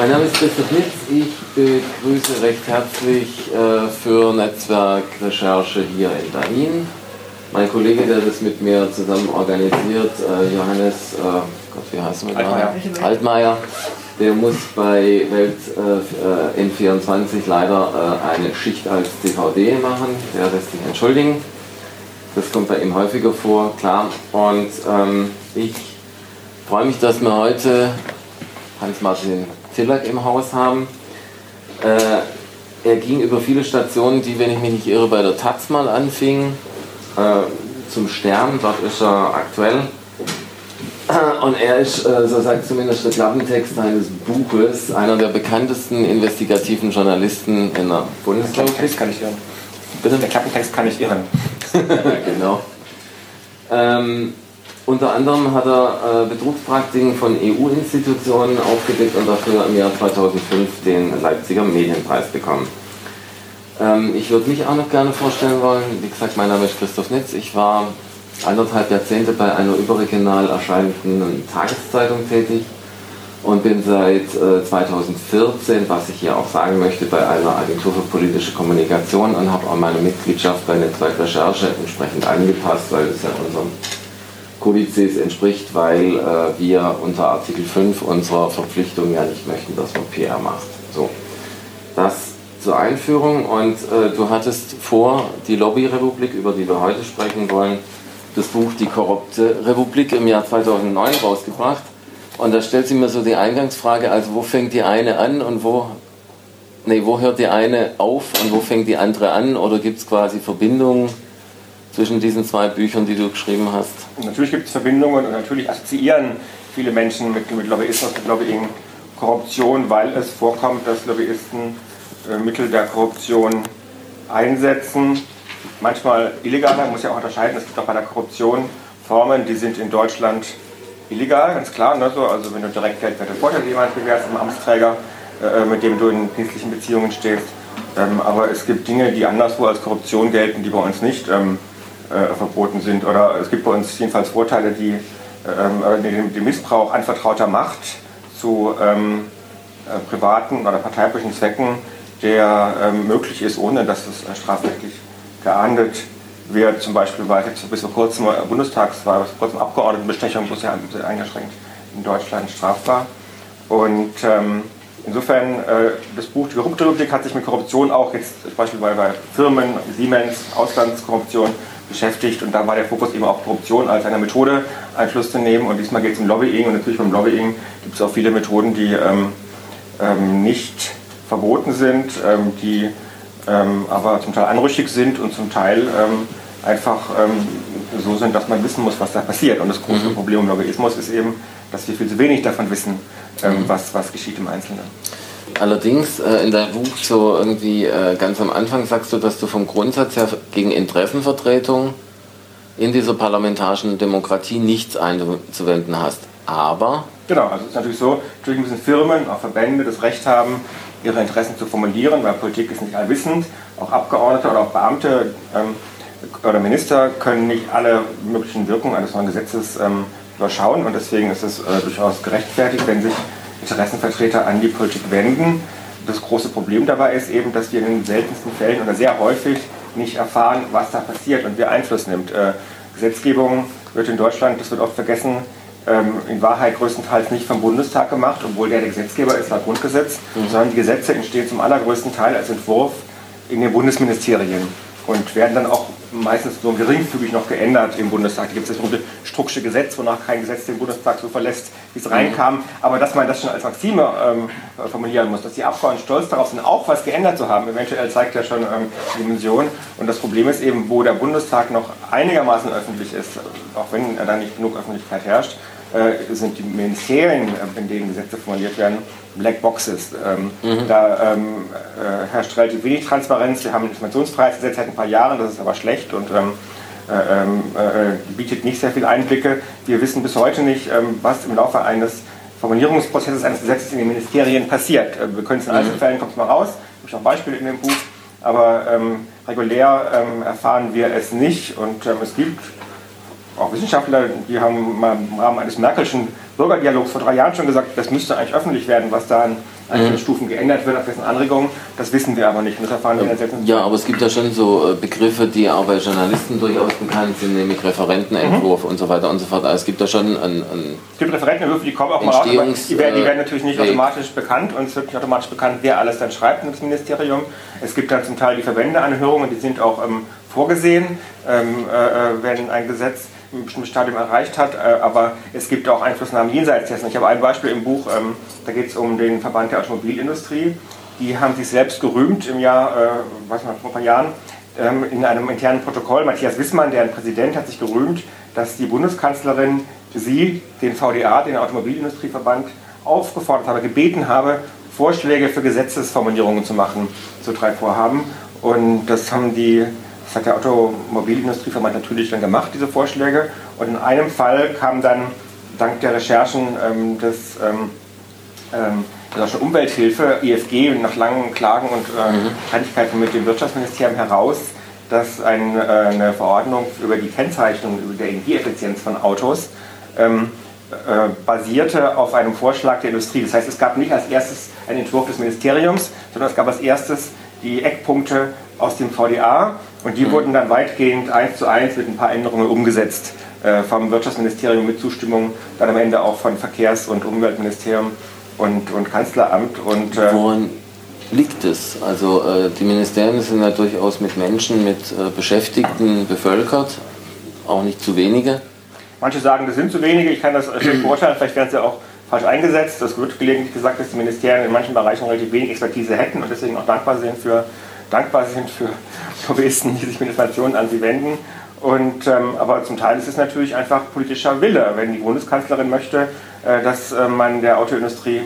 Mein Name ist Christoph Nitz. Ich begrüße recht herzlich äh, für Netzwerk Recherche hier in Berlin. Mein Kollege, der das mit mir zusammen organisiert, äh, Johannes, äh, Gott, wie heißt er Altmaier. Altmaier, der muss bei Welt äh, N24 leider eine Schicht als DVD machen. Der lässt sich entschuldigen. Das kommt bei ihm häufiger vor, klar. Und ähm, ich freue mich, dass wir heute Hans-Martin Tillack im Haus haben. Äh, er ging über viele Stationen, die, wenn ich mich nicht irre, bei der Taz mal anfingen, äh, zum Stern. Dort ist er aktuell. Und er ist, äh, so sagt zumindest der Klappentext seines Buches, einer der bekanntesten investigativen Journalisten in der Bundesrepublik. Der Klappentext kann ich irren. Bitte? Der Klappentext kann ich irren. genau. Ähm, unter anderem hat er äh, Betrugspraktiken von EU-Institutionen aufgedeckt und dafür im Jahr 2005 den Leipziger Medienpreis bekommen. Ähm, ich würde mich auch noch gerne vorstellen wollen. Wie gesagt, mein Name ist Christoph Nitz. Ich war anderthalb Jahrzehnte bei einer überregional erscheinenden Tageszeitung tätig und bin seit äh, 2014, was ich hier auch sagen möchte, bei einer Agentur für politische Kommunikation und habe auch meine Mitgliedschaft bei Netzwerk Recherche entsprechend angepasst, weil es ja unserem Kodizes entspricht, weil äh, wir unter Artikel 5 unserer Verpflichtung ja nicht möchten, dass man PR macht. So, das zur Einführung und äh, du hattest vor, die Lobbyrepublik, über die wir heute sprechen wollen, das Buch Die korrupte Republik im Jahr 2009 rausgebracht. Und da stellt sich mir so die Eingangsfrage, also wo fängt die eine an und wo, nee, wo hört die eine auf und wo fängt die andere an? Oder gibt es quasi Verbindungen zwischen diesen zwei Büchern, die du geschrieben hast? Natürlich gibt es Verbindungen und natürlich assoziieren viele Menschen mit, mit Lobbyismus, mit Lobbying, Korruption, weil es vorkommt, dass Lobbyisten äh, Mittel der Korruption einsetzen. Manchmal illegal, man muss ja auch unterscheiden, es gibt auch bei der Korruption Formen, die sind in Deutschland illegal, ganz klar. Ne? So, also wenn du direkt geldwerte Vorteile jemand gewährst, einem Amtsträger, äh, mit dem du in dienstlichen Beziehungen stehst. Ähm, aber es gibt Dinge, die anderswo als Korruption gelten, die bei uns nicht ähm, äh, verboten sind. Oder es gibt bei uns jedenfalls Vorteile, die ähm, den, den, Missbrauch anvertrauter Macht zu ähm, äh, privaten oder parteipolitischen Zwecken, der ähm, möglich ist, ohne dass es äh, strafrechtlich geahndet wird. Zum Beispiel war jetzt bis vor kurzem Bundestagswahl, bis vor kurzem Abgeordnetenbestechung, bloß ja eingeschränkt in Deutschland strafbar. Und ähm, insofern, äh, das Buch Die korrupte Republik hat sich mit Korruption auch jetzt beispielsweise bei Firmen, Siemens, Auslandskorruption beschäftigt und da war der Fokus eben auch Korruption als eine Methode Einfluss zu nehmen und diesmal geht es um Lobbying und natürlich beim Lobbying gibt es auch viele Methoden, die ähm, ähm, nicht verboten sind, ähm, die ähm, aber zum Teil anrüchig sind und zum Teil ähm, einfach ähm, so sind, dass man wissen muss, was da passiert. Und das große mhm. Problem im Lobbyismus ist eben, dass wir viel zu wenig davon wissen, mhm. was, was geschieht im Einzelnen. Allerdings äh, in deinem Buch so irgendwie äh, ganz am Anfang sagst du, dass du vom Grundsatz her gegen Interessenvertretung in dieser parlamentarischen Demokratie nichts einzuwenden hast. Aber. Genau, also es ist natürlich so, natürlich müssen Firmen, auch Verbände das Recht haben, ihre Interessen zu formulieren, weil Politik ist nicht allwissend. Auch Abgeordnete oder auch Beamte ähm, oder Minister können nicht alle möglichen Wirkungen eines neuen Gesetzes ähm, überschauen und deswegen ist es äh, durchaus gerechtfertigt, wenn sich Interessenvertreter an die Politik wenden. Das große Problem dabei ist eben, dass wir in den seltensten Fällen oder sehr häufig nicht erfahren, was da passiert und wer Einfluss nimmt. Äh, Gesetzgebung wird in Deutschland, das wird oft vergessen, ähm, in Wahrheit größtenteils nicht vom Bundestag gemacht, obwohl der der Gesetzgeber ist laut Grundgesetz, mhm. sondern die Gesetze entstehen zum allergrößten Teil als Entwurf in den Bundesministerien und werden dann auch meistens nur geringfügig noch geändert im Bundestag. Da gibt es das berühmte Strucksche Gesetz, wonach kein Gesetz den Bundestag so verlässt, wie es mhm. reinkam. Aber dass man das schon als Maxime ähm, formulieren muss, dass die Abgeordneten stolz darauf sind, auch was geändert zu haben, eventuell zeigt ja schon ähm, die Dimension. Und das Problem ist eben, wo der Bundestag noch einigermaßen öffentlich ist, auch wenn da nicht genug Öffentlichkeit herrscht, äh, sind die Ministerien, äh, in denen Gesetze formuliert werden, Black Boxes. Ähm, mhm. Da ähm, äh, herrscht relativ wenig Transparenz. Wir haben ein Informationsfreiheitsgesetz seit ein paar Jahren, das ist aber schlecht und ähm, äh, ähm, äh, bietet nicht sehr viele Einblicke. Wir wissen bis heute nicht, ähm, was im Laufe eines Formulierungsprozesses eines Gesetzes in den Ministerien passiert. Äh, wir können es in Einzelfällen, kommt es mal raus, habe ich auch Beispiele in dem Buch, aber ähm, regulär erfahren wir es nicht und es gibt auch Wissenschaftler, die haben mal im Rahmen eines Merkelschen Bürgerdialogs vor drei Jahren schon gesagt, das müsste eigentlich öffentlich werden, was da an einzelnen mhm. Stufen geändert wird, auf dessen Anregungen. Das wissen wir aber nicht. das erfahren wir ja, aber es gibt ja schon so äh, Begriffe, die auch bei Journalisten durchaus bekannt sind, nämlich Referentenentwurf mhm. und so weiter und so fort. Also es gibt da schon ein, ein Es gibt Referentenentwürfe, die kommen auch mal raus, aber die werden, die werden natürlich nicht Weg. automatisch bekannt und es wird nicht automatisch bekannt, wer alles dann schreibt in das Ministerium. Es gibt dann zum Teil die Verwendeanhörungen, die sind auch ähm, vorgesehen, ähm, äh, äh wenn ein Gesetz ein bestimmtes Stadium erreicht hat, äh, aber es gibt auch Einflussnahmen jenseits dessen. Ich habe ein Beispiel im Buch, ähm, da geht es um den Verband der Automobilindustrie. Die haben sich selbst gerühmt im Jahr, äh, was man, vor ein paar Jahren, ähm, in einem internen Protokoll. Matthias Wissmann, deren Präsident, hat sich gerühmt, dass die Bundeskanzlerin sie, den VDA, den Automobilindustrieverband, aufgefordert habe, gebeten habe, Vorschläge für Gesetzesformulierungen zu machen zu drei Vorhaben. Und das haben die das hat der Automobilindustrieverband natürlich dann gemacht, diese Vorschläge. Und in einem Fall kam dann dank der Recherchen ähm, des, ähm, ähm, der Deutschen Umwelthilfe, IFG, nach langen Klagen und äh, mhm. mit dem Wirtschaftsministerium heraus, dass ein, äh, eine Verordnung über die Kennzeichnung über der Energieeffizienz von Autos ähm, äh, basierte auf einem Vorschlag der Industrie. Das heißt, es gab nicht als erstes einen Entwurf des Ministeriums, sondern es gab als erstes die Eckpunkte aus dem VDA und die wurden dann weitgehend eins zu eins mit ein paar Änderungen umgesetzt äh, vom Wirtschaftsministerium mit Zustimmung, dann am Ende auch von Verkehrs- und Umweltministerium und, und Kanzleramt. Und, äh, Woran liegt es? Also äh, die Ministerien sind ja durchaus mit Menschen, mit äh, Beschäftigten bevölkert, auch nicht zu wenige. Manche sagen, das sind zu wenige, ich kann das schlecht beurteilen, vielleicht werden sie auch falsch eingesetzt. Es wird gelegentlich gesagt, dass die Ministerien in manchen Bereichen relativ wenig Expertise hätten und deswegen auch dankbar sind für dankbar sind für Lobbyisten, die sich mit Informationen an sie wenden. Und, ähm, aber zum Teil ist es natürlich einfach politischer Wille. Wenn die Bundeskanzlerin möchte, äh, dass äh, man der Autoindustrie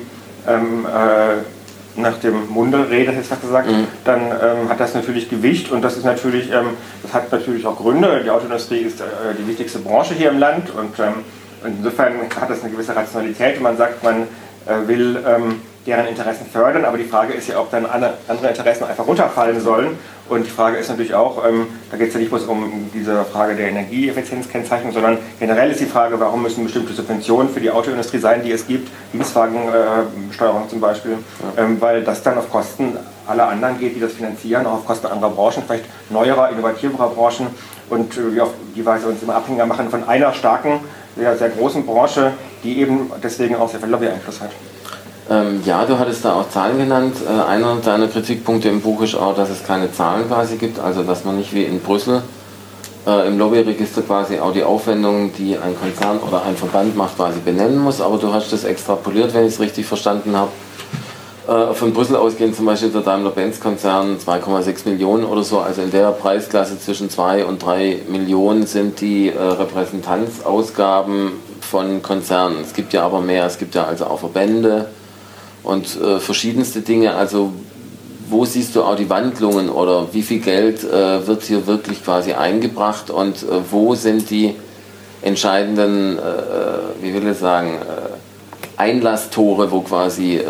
ähm, äh, nach dem Munde redet, jetzt gesagt, mhm. dann ähm, hat das natürlich Gewicht und das ist natürlich, ähm, das hat natürlich auch Gründe. Die Autoindustrie ist äh, die wichtigste Branche hier im Land und ähm, insofern hat das eine gewisse Rationalität. Man sagt, man äh, will ähm, deren Interessen fördern, aber die Frage ist ja, ob dann andere Interessen einfach runterfallen sollen. Und die Frage ist natürlich auch, ähm, da geht es ja nicht bloß um diese Frage der Energieeffizienzkennzeichnung, sondern generell ist die Frage, warum müssen bestimmte Subventionen für die Autoindustrie sein, die es gibt, Dienstwagensteuerung äh, zum Beispiel, ähm, weil das dann auf Kosten aller anderen geht, die das finanzieren, auch auf Kosten anderer Branchen, vielleicht neuerer, innovativerer Branchen. Und äh, auf die Weise uns immer abhängiger machen von einer starken, sehr, sehr großen Branche, die eben deswegen auch sehr viel Lobby-Einfluss hat. Ähm, ja, du hattest da auch Zahlen genannt. Äh, einer deiner Kritikpunkte im Buch ist auch, dass es keine Zahlen quasi gibt, also dass man nicht wie in Brüssel äh, im Lobbyregister quasi auch die Aufwendungen, die ein Konzern oder ein Verband macht, quasi benennen muss. Aber du hast das extrapoliert, wenn ich es richtig verstanden habe. Äh, von Brüssel ausgehend zum Beispiel der Daimler-Benz-Konzern 2,6 Millionen oder so. Also in der Preisklasse zwischen 2 und 3 Millionen sind die äh, Repräsentanzausgaben von Konzernen. Es gibt ja aber mehr, es gibt ja also auch Verbände und äh, verschiedenste Dinge. Also wo siehst du auch die Wandlungen oder wie viel Geld äh, wird hier wirklich quasi eingebracht und äh, wo sind die entscheidenden, äh, wie will ich sagen, äh, Einlasstore, wo quasi äh,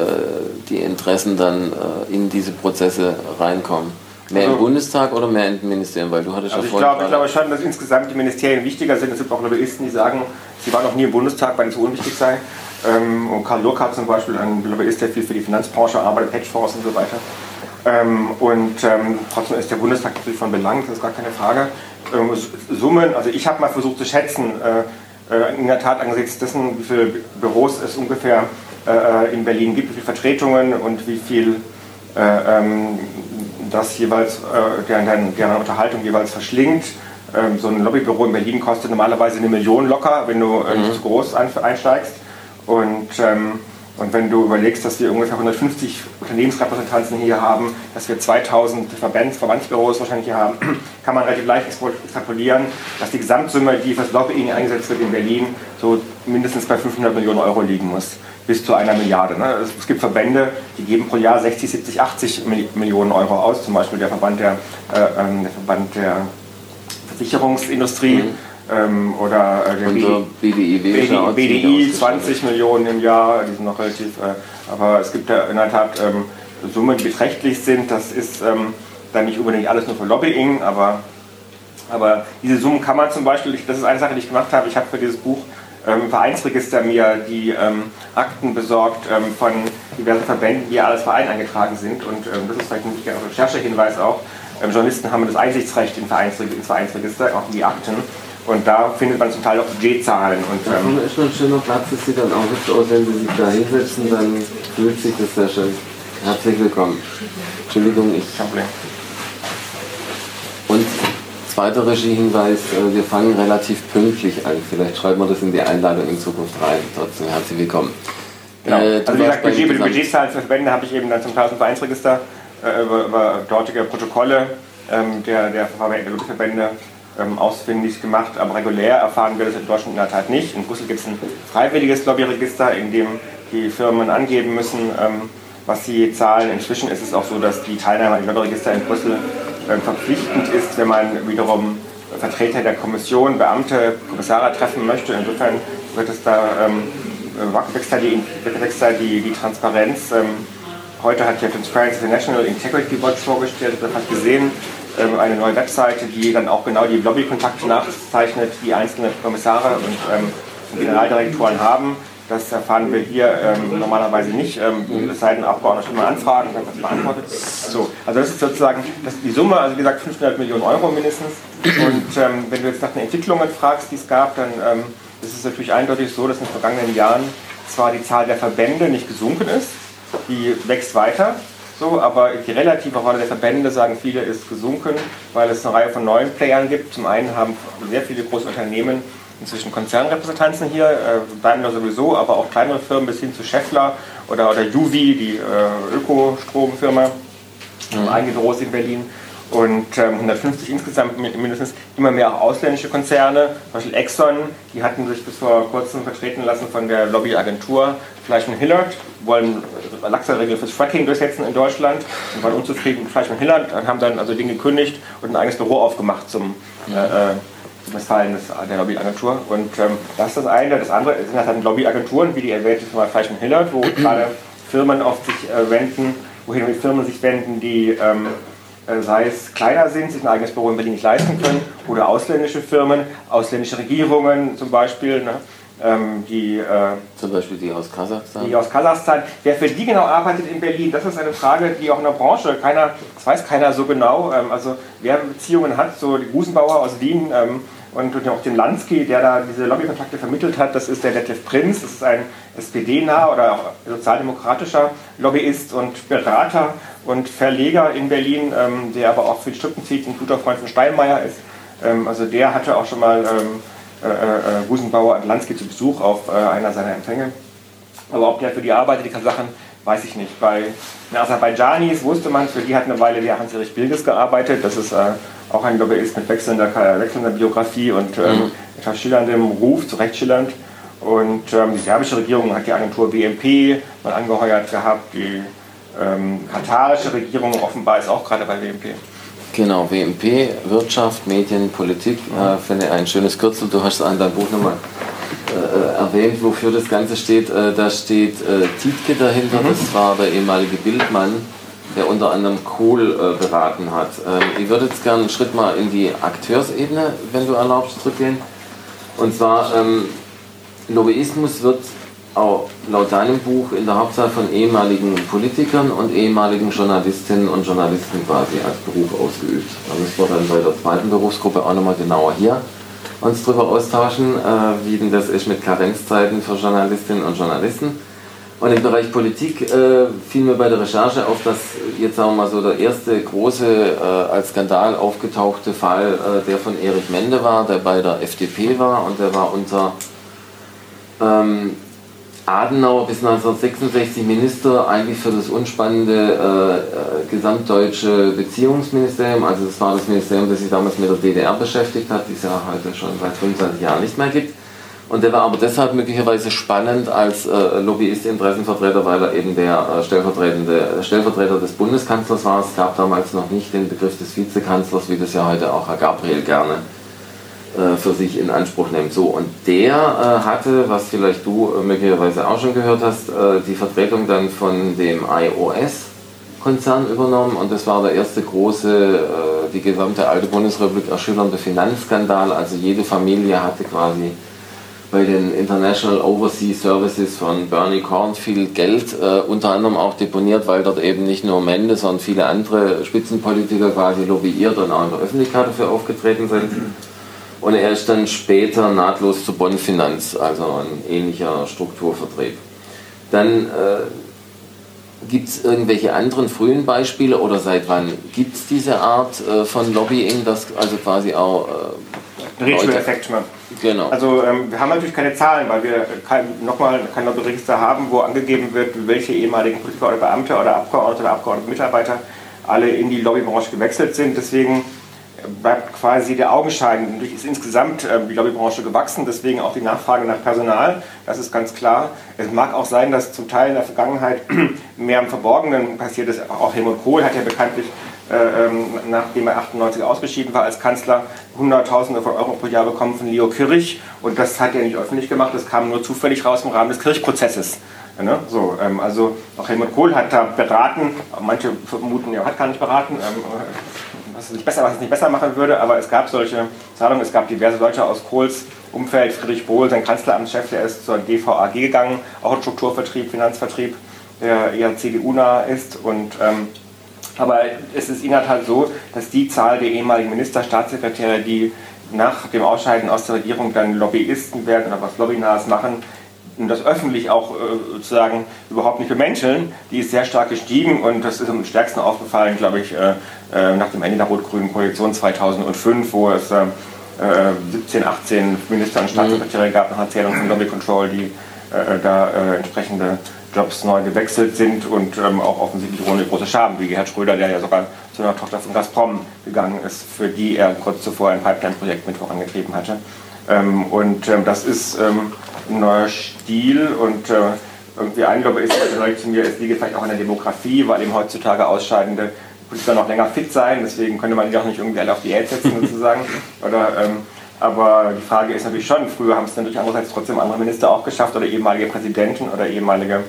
die Interessen dann in diese Prozesse reinkommen? Mehr also, im Bundestag oder mehr in den Ministerien? Weil du hattest also ja ich, glaube, ich glaube schon, dass insgesamt die Ministerien wichtiger sind. Es gibt auch Lobbyisten, die sagen, sie waren noch nie im Bundestag, weil es so unwichtig sei. Ähm, und Karl Lurk zum Beispiel, ein Lobbyist, der viel für die Finanzbranche arbeitet, Hedgefonds und so weiter. Ähm, und ähm, trotzdem ist der Bundestag natürlich von Belang, das ist gar keine Frage. Ähm, Summen, also ich habe mal versucht zu schätzen, äh, äh, in der Tat angesichts dessen, wie viele Büros es ungefähr äh, in Berlin gibt, wie viele Vertretungen und wie viel äh, ähm, das jeweils, äh, deren, deren Unterhaltung jeweils verschlingt. Ähm, so ein Lobbybüro in Berlin kostet normalerweise eine Million locker, wenn du äh, nicht mhm. zu groß einsteigst. Und, ähm, und wenn du überlegst, dass wir ungefähr 150 Unternehmensrepräsentanten hier haben, dass wir 2000 Verbands, Verbandsbüros wahrscheinlich hier haben, kann man relativ leicht extrapolieren, dass die Gesamtsumme, die für das Lobbying eingesetzt wird in Berlin, so mindestens bei 500 Millionen Euro liegen muss bis zu einer Milliarde. Ne? Es, gibt Verbände, die geben pro Jahr 60, 70, 80 Millionen Euro aus, zum Beispiel der Verband der, äh, ähm, der, Verband der Versicherungsindustrie. Mhm ähm, oder äh, der BDI, BDI, BDI 20 Millionen im Jahr, die sind noch relativ, äh, aber es gibt ja in der Tat ähm, Summen, die beträchtlich sind. Das ist ähm, dann nicht unbedingt alles nur für Lobbying, aber, aber diese Summen kann man zum Beispiel, das ist eine Sache, die ich gemacht habe, ich habe für dieses Buch ähm, Vereinsregister mir die ähm, Akten besorgt ähm, von diversen Verbänden, die als Verein eingetragen sind. Und ähm, das ist vielleicht ein wichtiger Recherchehinweis auch. Ähm, Journalisten haben das Einsichtsrecht in ins Vereinsregister, auch in die Akten. Und da findet man zum Teil auch Budgetzahlen. Und, ähm, das ist schon ein schöner Platz, das sieht dann auch hübsch aus, wenn Sie sich da hinsetzen, dann fühlt sich das sehr schön. Herzlich willkommen. Entschuldigung, ich. Kein Problem. Und zweiter Regiehinweis, äh, wir fangen relativ pünktlich an. Vielleicht schreiben wir das in die Einladung in Zukunft rein. Trotzdem herzlich willkommen. Genau. Äh, also wie gesagt, Budget, die Budgetzahlen für Verbände habe ich eben dann zum Vereinsregister äh, über, über, dortige Protokolle ähm, der, der Verbände ähm, ausfindig gemacht, aber regulär erfahren wir das in Deutschland in der Tat nicht. In Brüssel gibt es ein freiwilliges Lobbyregister, in dem die Firmen angeben müssen, ähm, was sie zahlen. Inzwischen ist es auch so, dass die Teilnahme am Lobbyregister in Brüssel ähm, verpflichtend ist, wenn man wiederum Vertreter der Kommission, Beamte, Kommissare treffen möchte. Insofern wird es da ähm, wächst da die, wächst da die, die Transparenz. Ähm, heute hat ja Transparency International Integrity Watch vorgestellt, das hat gesehen, ähm, eine neue Webseite, die dann auch genau die Lobbykontakte nachzeichnet, die einzelne Kommissare und ähm, Generaldirektoren haben. Das erfahren wir hier ähm, normalerweise nicht. Ähm, es sei denn, Abgeordnete immer anfragen, dann wird beantwortet. So, also das ist sozusagen das die Summe, also wie gesagt 500 Millionen Euro mindestens. Und ähm, wenn du jetzt nach den Entwicklungen fragst, die es gab, dann ähm, ist es natürlich eindeutig so, dass in den vergangenen Jahren zwar die Zahl der Verbände nicht gesunken ist, die wächst weiter, so, aber die relative Rolle der Verbände, sagen viele, ist gesunken, weil es eine Reihe von neuen Playern gibt. Zum einen haben sehr viele große Unternehmen inzwischen Konzernrepräsentanzen hier, äh, Daimler sowieso, aber auch kleinere Firmen bis hin zu Scheffler oder, oder Juvi, die äh, Ökostromfirma, mhm. einige Büros in Berlin und ähm, 150 insgesamt mindestens immer mehr auch ausländische Konzerne, zum Beispiel Exxon, die hatten sich bis vor kurzem vertreten lassen von der Lobbyagentur Fleischmann Hillard, wollen Laxerregeln fürs Fracking durchsetzen in Deutschland und waren unzufrieden mit Fleischmann Hillard und haben dann also Dinge gekündigt und ein eigenes Büro aufgemacht zum äh, äh Missfallen des, der Lobbyagentur. Und ähm, das ist das eine. Das andere sind halt Lobbyagenturen, wie die erwähnte Firma Fleischmann Hillard, wo gerade Firmen auf sich äh, wenden, wohin die Firmen sich wenden, die ähm, äh, sei es kleiner sind, sich ein eigenes Büro in Berlin nicht leisten können, oder ausländische Firmen, ausländische Regierungen zum Beispiel, ne, ähm, die, äh, zum Beispiel die aus Kasachstan. Die aus Kasachstan. Wer für die genau arbeitet in Berlin, das ist eine Frage, die auch in der Branche keiner, das weiß keiner so genau. Ähm, also wer Beziehungen hat, so die Gusenbauer aus Wien, ähm, und auch den Lansky, der da diese Lobbykontakte vermittelt hat. Das ist der Detlef Prinz, das ist ein SPD-nah oder auch sozialdemokratischer Lobbyist und Berater und Verleger in Berlin, ähm, der aber auch für die Strippenzieg ein guter Freund von Steinmeier ist. Ähm, also der hatte auch schon mal ähm, äh, äh, Gusenbauer und Lansky zu Besuch auf äh, einer seiner Empfänge. Aber ob der für die arbeitet, die Sachen, weiß ich nicht. Bei den Aserbaidschanis wusste man, für die hat eine Weile der Hans-Erich Bilges gearbeitet. Das ist äh, auch ein Lobbyist mit wechselnder, wechselnder Biografie und ähm, mhm. etwas schillerndem Ruf, zu Recht schillernd. Und ähm, die serbische Regierung hat die Agentur WMP mal angeheuert gehabt. Die ähm, katarische Regierung offenbar ist auch gerade bei WMP. Genau, WMP, Wirtschaft, Medien, Politik, mhm. äh, finde ein schönes Kürzel. Du hast es an deinem Buch nochmal äh, erwähnt, wofür das Ganze steht. Äh, da steht äh, Tietke dahinter, mhm. das war der ehemalige Bildmann der unter anderem Kohl äh, beraten hat. Ähm, ich würde jetzt gerne einen Schritt mal in die Akteursebene, wenn du erlaubst, zurückgehen. Und zwar, ähm, Lobbyismus wird auch laut deinem Buch in der Hauptsache von ehemaligen Politikern und ehemaligen Journalistinnen und Journalisten quasi als Beruf ausgeübt. Da müssen wir dann bei der zweiten Berufsgruppe auch nochmal genauer hier uns darüber austauschen, äh, wie denn das ist mit Karenzzeiten für Journalistinnen und Journalisten. Und im Bereich Politik äh, fiel mir bei der Recherche auf, dass jetzt sagen wir mal so der erste große äh, als Skandal aufgetauchte Fall äh, der von Erich Mende war, der bei der FDP war und der war unter ähm, Adenauer bis 1966 Minister eigentlich für das unspannende äh, äh, gesamtdeutsche Beziehungsministerium. Also das war das Ministerium, das sich damals mit der DDR beschäftigt hat, die es ja heute schon seit 25 Jahren nicht mehr gibt. Und der war aber deshalb möglicherweise spannend als äh, Lobbyist, Interessenvertreter, weil er eben der äh, stellvertretende, Stellvertreter des Bundeskanzlers war. Es gab damals noch nicht den Begriff des Vizekanzlers, wie das ja heute auch Herr Gabriel gerne äh, für sich in Anspruch nimmt. So, und der äh, hatte, was vielleicht du äh, möglicherweise auch schon gehört hast, äh, die Vertretung dann von dem iOS-Konzern übernommen und das war der erste große, die gesamte alte Bundesrepublik erschütternde Finanzskandal. Also jede Familie hatte quasi bei den International Overseas Services von Bernie Cornfield Geld äh, unter anderem auch deponiert, weil dort eben nicht nur Mende, sondern viele andere Spitzenpolitiker quasi lobbyiert und auch in der Öffentlichkeit dafür aufgetreten sind. Und er ist dann später nahtlos zu Bonn Finanz, also ein ähnlicher Strukturvertrieb. Dann äh, gibt es irgendwelche anderen frühen Beispiele oder seit wann gibt es diese Art äh, von Lobbying, das also quasi auch äh, Ratio-Effekt. Genau. Also ähm, wir haben natürlich keine Zahlen, weil wir kein, nochmal kein Lobbyregister haben, wo angegeben wird, welche ehemaligen Politiker oder Beamte oder Abgeordnete oder Abgeordnete Mitarbeiter alle in die Lobbybranche gewechselt sind. Deswegen bleibt quasi der Augenschein. Natürlich ist insgesamt äh, die Lobbybranche gewachsen, deswegen auch die Nachfrage nach Personal. Das ist ganz klar. Es mag auch sein, dass zum Teil in der Vergangenheit mehr im Verborgenen passiert ist. Auch Helmut Kohl hat ja bekanntlich, äh, ähm, nachdem er 98 ausgeschieden war als Kanzler, Hunderttausende von Euro pro Jahr bekommen von Leo Kirch. Und das hat er nicht öffentlich gemacht, das kam nur zufällig raus im Rahmen des Kirchprozesses. Ne? So, ähm, also auch Helmut Kohl hat da beraten, manche vermuten, er hat gar nicht beraten, ähm, es nicht besser, was es nicht besser machen würde, aber es gab solche Zahlungen, es gab diverse Leute aus Kohls Umfeld, Friedrich Bohl, sein Kanzleramtschef, der ist zur DVAG gegangen, auch ein Strukturvertrieb, Finanzvertrieb, der eher CDU-nah ist. Und ähm, aber es ist in der Tat so, dass die Zahl der ehemaligen Minister, Staatssekretäre, die nach dem Ausscheiden aus der Regierung dann Lobbyisten werden oder was Lobbynahes machen, und das öffentlich auch äh, sozusagen überhaupt nicht bemänteln, die ist sehr stark gestiegen und das ist am stärksten aufgefallen, glaube ich, äh, äh, nach dem Ende der rot-grünen Koalition 2005, wo es 17, 18 Minister und Staatssekretäre gab nach Erzählung von Lobby Control, die da entsprechende Jobs neu gewechselt sind und ähm, auch offensichtlich ohne große Schaden, wie Gerhard Schröder, der ja sogar zu einer Tochter von Gazprom gegangen ist, für die er kurz zuvor ein Pipeline-Projekt mit vorangetrieben hatte. Ähm, und ähm, das ist ein neuer Stil und äh, irgendwie ein Glaube ist, also zu mir, es liege vielleicht auch an der Demografie, weil eben heutzutage ausscheidende Politiker noch länger fit sein, deswegen könnte man die auch nicht irgendwie alle auf die Diät setzen sozusagen. Oder, ähm, aber die Frage ist natürlich schon, früher haben es natürlich andererseits trotzdem andere Minister auch geschafft oder ehemalige Präsidenten oder ehemalige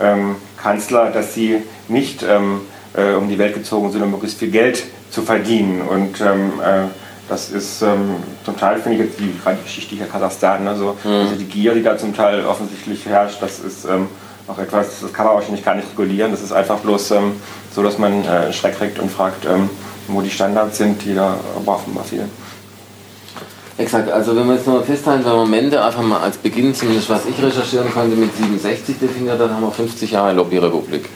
ähm, Kanzler, dass sie nicht ähm, äh, um die Welt gezogen sind, um möglichst viel Geld zu verdienen. Und ähm, äh, das ist ähm, zum Teil, finde ich jetzt die, gerade die Geschichte hier Kasachstan, ne, so, mhm. also die Gier, die da zum Teil offensichtlich herrscht, das ist ähm, auch etwas, das kann man wahrscheinlich gar nicht regulieren. Das ist einfach bloß ähm, so, dass man äh, Schreck kriegt und fragt, ähm, wo die Standards sind, die da aber offenbar fehlen. Exakt, also wenn wir jetzt nochmal festhalten, wenn man Mende einfach mal als Beginn, zumindest was ich recherchieren konnte, mit 67 definiert, dann haben wir 50 Jahre Lobbyrepublik.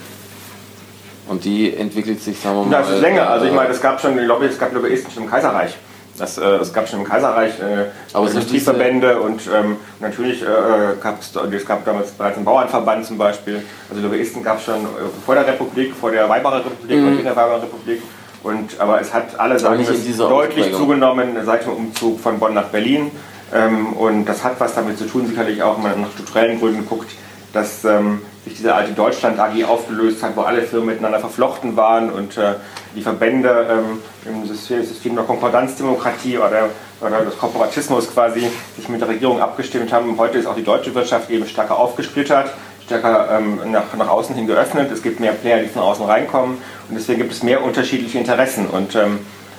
Und die entwickelt sich, sagen wir mal. Das ist länger. Also ich meine, es gab schon Lobby, es gab Lobbyisten schon im Kaiserreich. Das, äh, es gab schon im Kaiserreich äh, Industrieverbände und ähm, natürlich äh, gab es, gab damals bereits einen Bauernverband zum Beispiel. Also Lobbyisten gab es schon äh, vor der Republik, vor der Weimarer Republik mhm. und in der Weimarer Republik. Und, aber es hat alle sagen deutlich zugenommen seit dem Umzug von Bonn nach Berlin. Ähm, und das hat was damit zu tun, sicherlich auch, wenn man nach strukturellen Gründen guckt, dass ähm, sich diese alte Deutschland AG aufgelöst hat, wo alle Firmen miteinander verflochten waren und äh, die Verbände ähm, im System, der Konkordanzdemokratie oder, oder des Korporatismus quasi sich mit der Regierung abgestimmt haben. Heute ist auch die deutsche Wirtschaft eben stärker aufgesplittert, stärker ähm, nach, nach außen hin geöffnet. Es gibt mehr Player, die von außen reinkommen und deswegen gibt es mehr unterschiedliche Interessen und, ähm,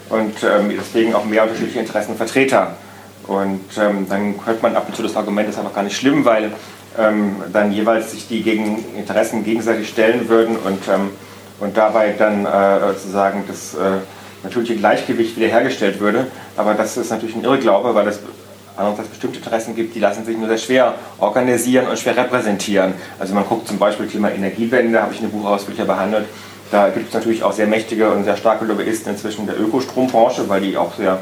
und ähm, deswegen auch mehr unterschiedliche Interessenvertreter. Und ähm, dann hört man ab und zu das Argument, das ist einfach gar nicht schlimm, weil ähm, dann jeweils sich die gegen Interessen gegenseitig stellen würden und, ähm, und dabei dann äh, sozusagen das äh, natürliche Gleichgewicht wiederhergestellt würde. Aber das ist natürlich ein Irrglaube, weil es andererseits bestimmte Interessen gibt, die lassen sich nur sehr schwer organisieren und schwer repräsentieren. Also man guckt zum Beispiel Klima Energiewende, habe ich in dem Buch ausführlicher behandelt. Da gibt es natürlich auch sehr mächtige und sehr starke Lobbyisten inzwischen der Ökostrombranche, weil die auch sehr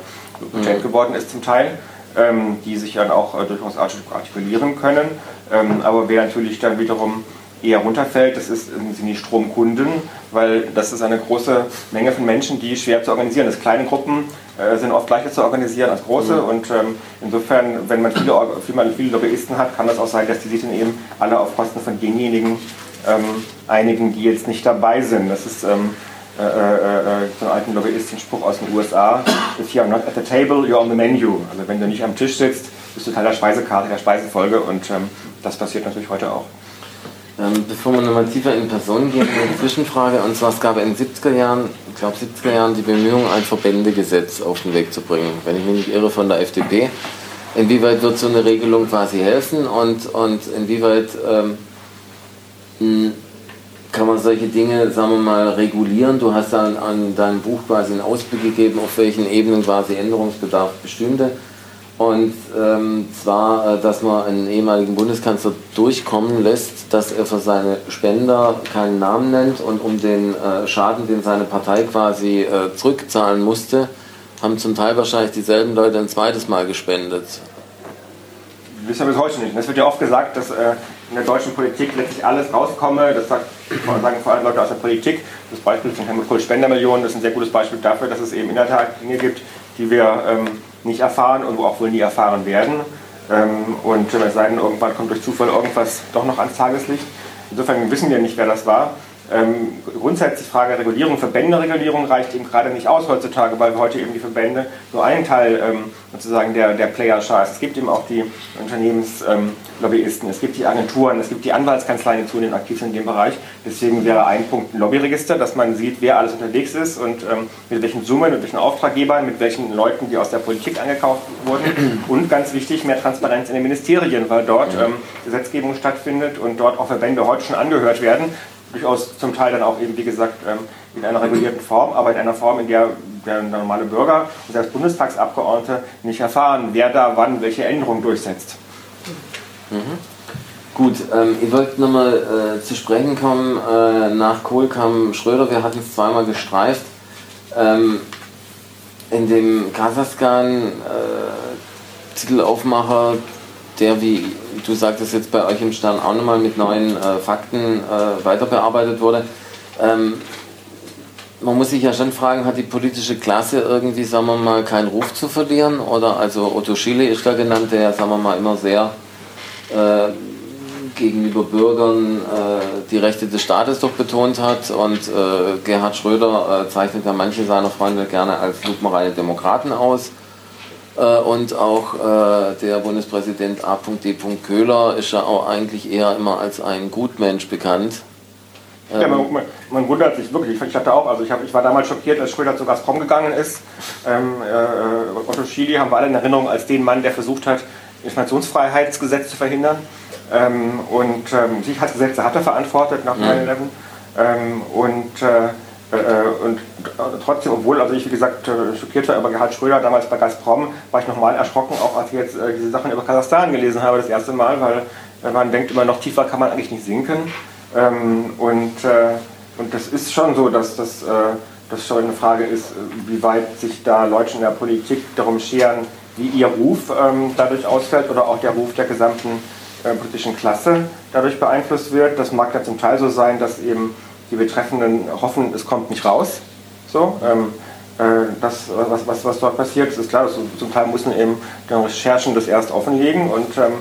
potent mhm. geworden ist zum Teil ähm, die sich dann auch äh, durchaus artikulieren können. Ähm, aber wer natürlich dann wiederum eher runterfällt, das ist, sind die Stromkunden, weil das ist eine große Menge von Menschen, die schwer zu organisieren ist. Kleine Gruppen äh, sind oft leichter zu organisieren als große mhm. und ähm, insofern, wenn man viele, viele, viele Lobbyisten hat, kann das auch sein, dass die sich dann eben alle auf Kosten von denjenigen ähm, einigen, die jetzt nicht dabei sind. Das ist ähm, äh, äh, so einen alten Lobbyisten-Spruch aus den USA, if you're not at the table, you're on the menu. Also wenn du nicht am Tisch sitzt, bist du Teil der Speisekarte, der Speisefolge und ähm, das passiert natürlich heute auch. Ähm, bevor wir nochmal tiefer in Personen gehen, eine Zwischenfrage. Und zwar, es gab in den 70er Jahren, ich glaube 70er Jahren, die Bemühungen, ein Verbändegesetz auf den Weg zu bringen. Wenn ich mich nicht irre, von der FDP. inwieweit wird so eine Regelung quasi helfen und, und inwieweit ähm, hm, kann man solche Dinge, sagen wir mal, regulieren? Du hast dann an deinem Buch quasi einen Ausblick gegeben, auf welchen Ebenen quasi Änderungsbedarf bestünde. Und ähm, zwar, äh, dass man einen ehemaligen Bundeskanzler durchkommen lässt, dass er für seine Spender keinen Namen nennt und um den äh, Schaden, den seine Partei quasi äh, zurückzahlen musste, haben zum Teil wahrscheinlich dieselben Leute ein zweites Mal gespendet. Wissen wir bis heute nicht. Es wird ja oft gesagt, dass äh, in der deutschen Politik letztlich alles rauskomme. Das sagt, sagen vor allem Leute aus der Politik. Das Beispiel sind Helmut Kohl Spendermillionen. Das ist ein sehr gutes Beispiel dafür, dass es eben in der Tat Dinge gibt, die wir ähm, nicht erfahren und wo auch wohl nie erfahren werden. Ähm, und es sei denn, irgendwann kommt durch Zufall irgendwas doch noch ans Tageslicht. Insofern wissen wir nicht, wer das war. Ähm, grundsätzlich Frage Regulierung, Verbänderegulierung reicht eben gerade nicht aus heutzutage, weil wir heute eben die Verbände nur einen Teil ähm, sozusagen der, der Player scheiß. Es gibt eben auch die Unternehmenslobbyisten, ähm, es gibt die Agenturen, es gibt die Anwaltskanzleien, die zunehmend aktiv sind in dem Bereich. Deswegen wäre ein Punkt ein Lobbyregister, dass man sieht, wer alles unterwegs ist und ähm, mit welchen Summen, mit welchen Auftraggebern, mit welchen Leuten, die aus der Politik angekauft wurden. Und ganz wichtig, mehr Transparenz in den Ministerien, weil dort ähm, Gesetzgebung stattfindet und dort auch Verbände heute schon angehört werden durchaus zum Teil dann auch eben, wie gesagt, ähm, in einer regulierten Form, aber in einer Form, in der der normale Bürger und selbst Bundestagsabgeordnete nicht erfahren, wer da wann welche Änderungen durchsetzt. Mhm. Gut, ähm, ich wollte nochmal äh, zu sprechen kommen. Äh, nach Kohl kam Schröder, wir hatten es zweimal gestreift. Ähm, in dem Kasachstan-Titelaufmacher, äh, der, wie du sagtest, jetzt bei euch im Stern auch nochmal mit neuen äh, Fakten äh, weiter bearbeitet wurde. Ähm, man muss sich ja schon fragen, hat die politische Klasse irgendwie, sagen wir mal, keinen Ruf zu verlieren? Oder also Otto Schiele ist da genannt, der ja, sagen wir mal, immer sehr äh, gegenüber Bürgern äh, die Rechte des Staates doch betont hat. Und äh, Gerhard Schröder äh, zeichnet ja manche seiner Freunde gerne als lupenreine Demokraten aus. Äh, und auch äh, der Bundespräsident A.D. Köhler ist ja auch eigentlich eher immer als ein Gutmensch bekannt. Ja, man, man, man, wundert sich wirklich. Ich hatte auch, also ich, hab, ich war damals schockiert, als Schröder zu Gazprom gegangen ist. Ähm, äh, Otto Schily haben wir alle in Erinnerung als den Mann, der versucht hat, Informationsfreiheitsgesetz zu verhindern. Ähm, und ähm, Sicherheitsgesetze hat er verantwortet nach 9-11. Mhm. Ähm, und äh, äh, und trotzdem, obwohl also ich wie gesagt äh, schockiert war über Gerhard Schröder damals bei Gazprom, war ich nochmal erschrocken, auch als ich jetzt äh, diese Sachen über Kasachstan gelesen habe, das erste Mal, weil man denkt immer, noch tiefer kann man eigentlich nicht sinken. Ähm, und, und das ist schon so, dass das, das schon eine Frage ist, wie weit sich da Leute in der Politik darum scheren, wie ihr Ruf ähm, dadurch ausfällt oder auch der Ruf der gesamten politischen Klasse dadurch beeinflusst wird. Das mag ja zum Teil so sein, dass eben die Betreffenden hoffen, es kommt nicht raus. So, ähm, äh, das, was, was, was dort passiert, ist klar, zum Teil müssen eben die Recherchen das erst offenlegen und, ähm,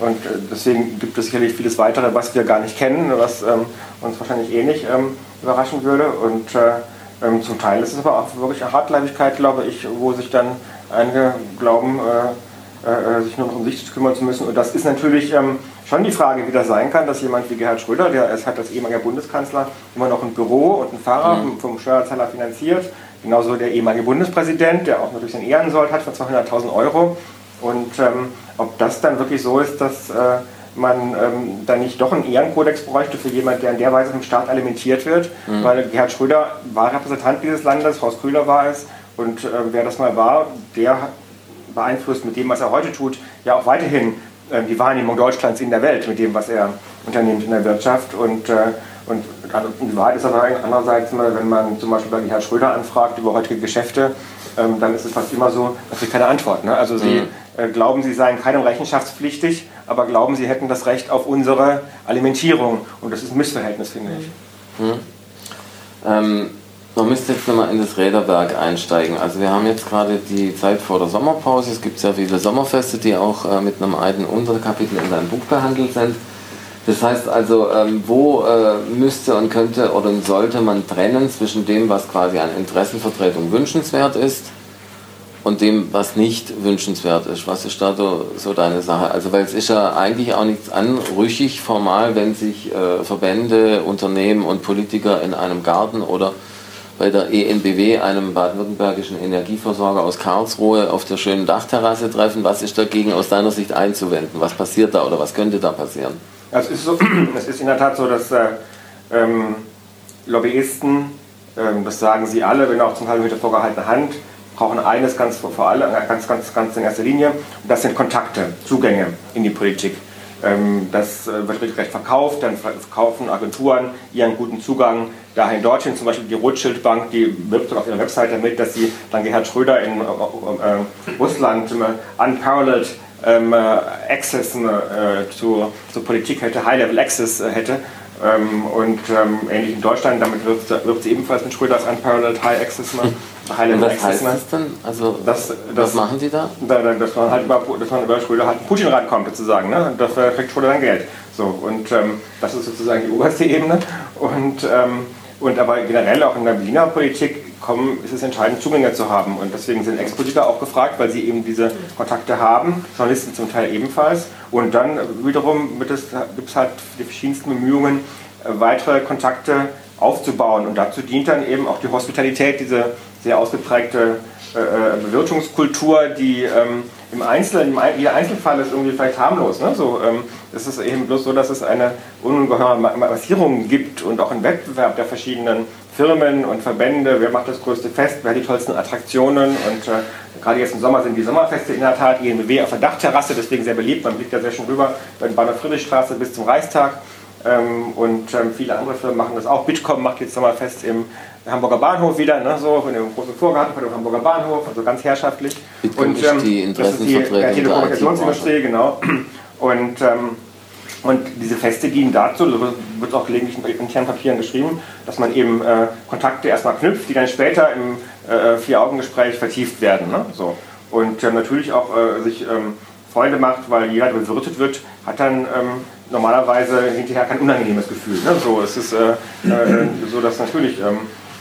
und äh, deswegen gibt es sicherlich vieles weitere, was wir gar nicht kennen, was ähm, uns wahrscheinlich eh nicht ähm, überraschen würde. Und äh, ähm, zum Teil ist es aber auch wirklich eine Hartleibigkeit, glaube ich, wo sich dann einige glauben, äh, äh, sich nur noch um sich kümmern zu müssen. Und das ist natürlich ähm, schon die Frage, wie das sein kann, dass jemand wie Gerhard Schröder, der ist halt als ehemaliger Bundeskanzler immer noch ein Büro und ein Fahrer mhm. vom Steuerzahler finanziert, genauso der ehemalige Bundespräsident, der auch natürlich sein Ehrensold hat für 200.000 Euro. Und ähm, ob das dann wirklich so ist, dass äh, man ähm, dann nicht doch einen Ehrenkodex bräuchte für jemanden, der in der Weise vom Staat alimentiert wird, mhm. weil Gerhard Schröder war Repräsentant dieses Landes, Horst Köhler war es, und äh, wer das mal war, der beeinflusst mit dem, was er heute tut, ja auch weiterhin die Wahrnehmung Deutschlands in der Welt mit dem, was er unternimmt in der Wirtschaft. Und, äh, und die Wahrheit ist aber andererseits, wenn man zum Beispiel bei Gerhard Schröder anfragt über heutige Geschäfte, ähm, dann ist es fast immer so, dass sie keine Antwort. Ne? Also sie mhm. Äh, glauben, sie seien keinem rechenschaftspflichtig, aber glauben, sie hätten das Recht auf unsere Alimentierung. Und das ist ein Missverhältnis, finde ich. Mhm. Ähm man müsste jetzt nochmal in das Räderwerk einsteigen. Also wir haben jetzt gerade die Zeit vor der Sommerpause. Es gibt sehr viele Sommerfeste, die auch äh, mit einem eigenen Unterkapitel in deinem Buch behandelt sind. Das heißt also, ähm, wo äh, müsste und könnte oder sollte man trennen zwischen dem, was quasi an Interessenvertretung wünschenswert ist und dem, was nicht wünschenswert ist. Was ist da so, so deine Sache? Also, weil es ist ja eigentlich auch nichts anrüchig formal, wenn sich äh, Verbände, Unternehmen und Politiker in einem Garten oder bei der ENBW, einem baden-württembergischen Energieversorger aus Karlsruhe, auf der schönen Dachterrasse treffen. Was ist dagegen aus deiner Sicht einzuwenden? Was passiert da oder was könnte da passieren? es, ist so, es ist in der Tat so, dass äh, ähm, Lobbyisten, ähm, das sagen sie alle, wenn auch zum Teil mit der vorgehaltenen Hand, brauchen eines ganz vor allem, ganz, ganz, ganz in erster Linie, und das sind Kontakte, Zugänge in die Politik. Ähm, das äh, wird regelrecht verkauft, dann verkaufen Agenturen ihren guten Zugang dahin dorthin. Zum Beispiel die Rothschild Bank, die wirbt auf ihrer Website damit, dass sie dann Gerhard Schröder in äh, äh, Russland unparalleled ähm, Access zur Politik hätte, High-Level Access hätte. Ähm, und ähm, ähnlich in Deutschland, damit wirbt, sie ebenfalls mit Schröders Unparalleled High Access. Ne? High was heißt das denn? Also, das, das, was machen die da? da, da dass, man halt über, dass man über Schröder halt Putin rankommt, sozusagen. Ne? Und dafür kriegt Schröder dann Geld. So, und ähm, das ist sozusagen die oberste Ebene. Und, ähm, und aber generell auch in der Berliner Politik kommen, ist es entscheidend, Zugänge zu haben. Und deswegen sind Ex-Politiker auch gefragt, weil sie eben diese Kontakte haben, Journalisten zum Teil ebenfalls. Und dann wiederum gibt es halt die verschiedensten Bemühungen, äh, weitere Kontakte aufzubauen. Und dazu dient dann eben auch die Hospitalität, diese sehr ausgeprägte äh, äh, Bewirtungskultur, die ähm, im Einzelnen, jeder Einzelfall ist irgendwie vielleicht harmlos. Ne? So, ähm, es ist eben bloß so, dass es eine ungeheure Massierung gibt und auch einen Wettbewerb der verschiedenen Firmen und Verbände. Wer macht das größte Fest? Wer hat die tollsten Attraktionen? Und äh, gerade jetzt im Sommer sind die Sommerfeste in der Tat INBW auf der Dachterrasse, deswegen sehr beliebt. Man blickt ja sehr schön rüber bei der Bahnhof Friedrichstraße bis zum Reichstag. Ähm, und ähm, viele andere Firmen machen das auch. Bitkom macht jetzt Sommerfest im Hamburger Bahnhof wieder, ne, so in dem großen Vorgarten von dem Hamburger Bahnhof, also ganz herrschaftlich. Und ähm, die das ist die Telekommunikationsindustrie, genau. Und, ähm, und diese Feste dienen dazu, so wird auch gelegentlich in internen Papieren geschrieben, dass man eben äh, Kontakte erstmal knüpft, die dann später im äh, Vier-Augen-Gespräch vertieft werden. Ne? So. Und äh, natürlich auch äh, sich ähm, Freunde macht, weil jeder, der bewirtet wird, hat dann ähm, normalerweise hinterher kein unangenehmes Gefühl. Ne? So, es ist äh, äh, so, dass natürlich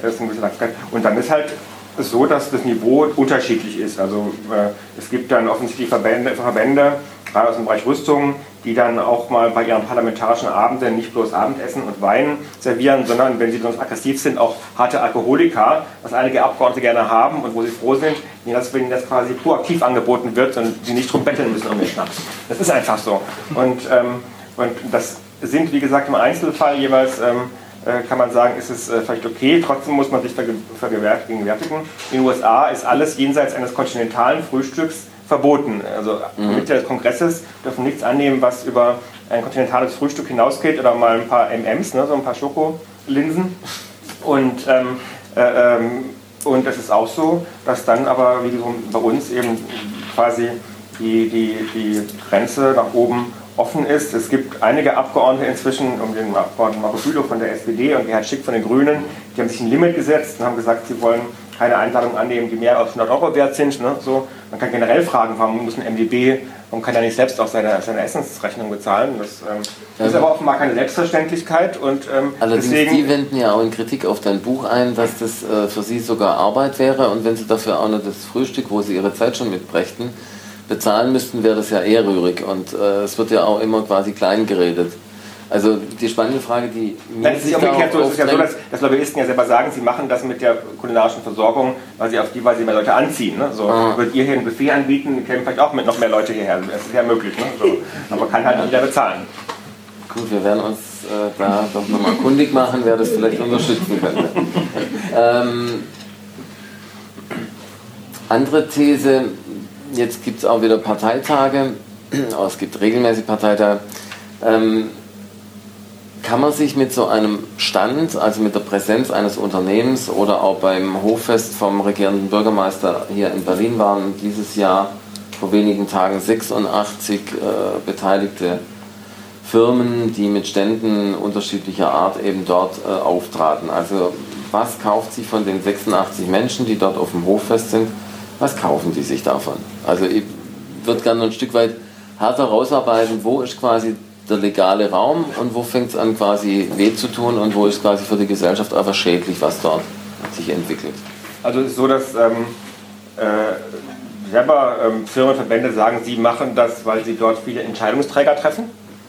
es ein bisschen und dann ist halt so, dass das Niveau unterschiedlich ist. Also äh, es gibt dann offensichtlich Verbände, Verbände, gerade aus dem Bereich Rüstung, die dann auch mal bei ihren parlamentarischen Abenden nicht bloß Abendessen und Wein servieren, sondern wenn sie sonst aggressiv sind, auch harte Alkoholiker, was einige Abgeordnete gerne haben und wo sie froh sind, wenn ihnen das quasi proaktiv angeboten wird und sie nicht drum betteln müssen um den Schnaps. Das ist einfach so. Und, ähm, und das sind, wie gesagt, im Einzelfall jeweils, ähm, äh, kann man sagen, ist es äh, vielleicht okay, trotzdem muss man sich vergegenwärtigen. In den USA ist alles jenseits eines kontinentalen Frühstücks verboten. Also mhm. Mitglieder des Kongresses dürfen nichts annehmen, was über ein kontinentales Frühstück hinausgeht oder mal ein paar MMs, ne, so ein paar Schokolinsen. Und, ähm, äh, ähm, und es ist auch so, dass dann aber, wie bei uns, eben quasi die, die, die Grenze nach oben offen ist. Es gibt einige Abgeordnete inzwischen, um den Abgeordneten Marco Bülow von der SPD und Gerhard Schick von den Grünen, die haben sich ein Limit gesetzt und haben gesagt, sie wollen keine Einladungen annehmen, die mehr als 100 Euro wert sind. Ne? So, man kann generell fragen, warum muss ein MDB, warum kann er nicht selbst auch seine, seine Essensrechnung bezahlen? Das ähm, ja. ist aber offenbar keine Selbstverständlichkeit. Und, ähm, Allerdings, deswegen, die wenden ja auch in Kritik auf dein Buch ein, dass das äh, für sie sogar Arbeit wäre und wenn sie dafür auch noch das Frühstück, wo sie ihre Zeit schon mitbrächten, bezahlen müssten, wäre das ja eher rührig und äh, es wird ja auch immer quasi klein geredet. Also die spannende Frage, die mir Nein, es ist ja umgekehrt so, es ist ja so, dass, dass, Lobbyisten ja selber sagen, sie machen das mit der kulinarischen Versorgung, weil sie auf die Weise mehr Leute anziehen. Ne? So, ah. Würdet ihr hier ein Buffet anbieten, kämen vielleicht auch mit noch mehr Leute hierher. Das ist ja möglich. Ne? So, aber kann halt nicht jeder bezahlen. Gut, wir werden uns äh, da doch nochmal kundig machen, wer das vielleicht unterstützen könnte. ähm, andere These, jetzt gibt es auch wieder Parteitage, oh, es gibt regelmäßig Parteitage. Ähm, kann man sich mit so einem Stand, also mit der Präsenz eines Unternehmens oder auch beim Hoffest vom regierenden Bürgermeister hier in Berlin waren dieses Jahr vor wenigen Tagen 86 äh, beteiligte Firmen, die mit Ständen unterschiedlicher Art eben dort äh, auftraten. Also was kauft sich von den 86 Menschen, die dort auf dem Hoffest sind, was kaufen die sich davon? Also ich würde gerne ein Stück weit härter rausarbeiten, wo ist quasi der legale Raum und wo fängt es an quasi weh zu tun und wo ist quasi für die Gesellschaft einfach schädlich, was dort sich entwickelt. Also es ist so, dass ähm, äh, selber ähm, Firmenverbände sagen, sie machen das, weil sie dort viele Entscheidungsträger treffen.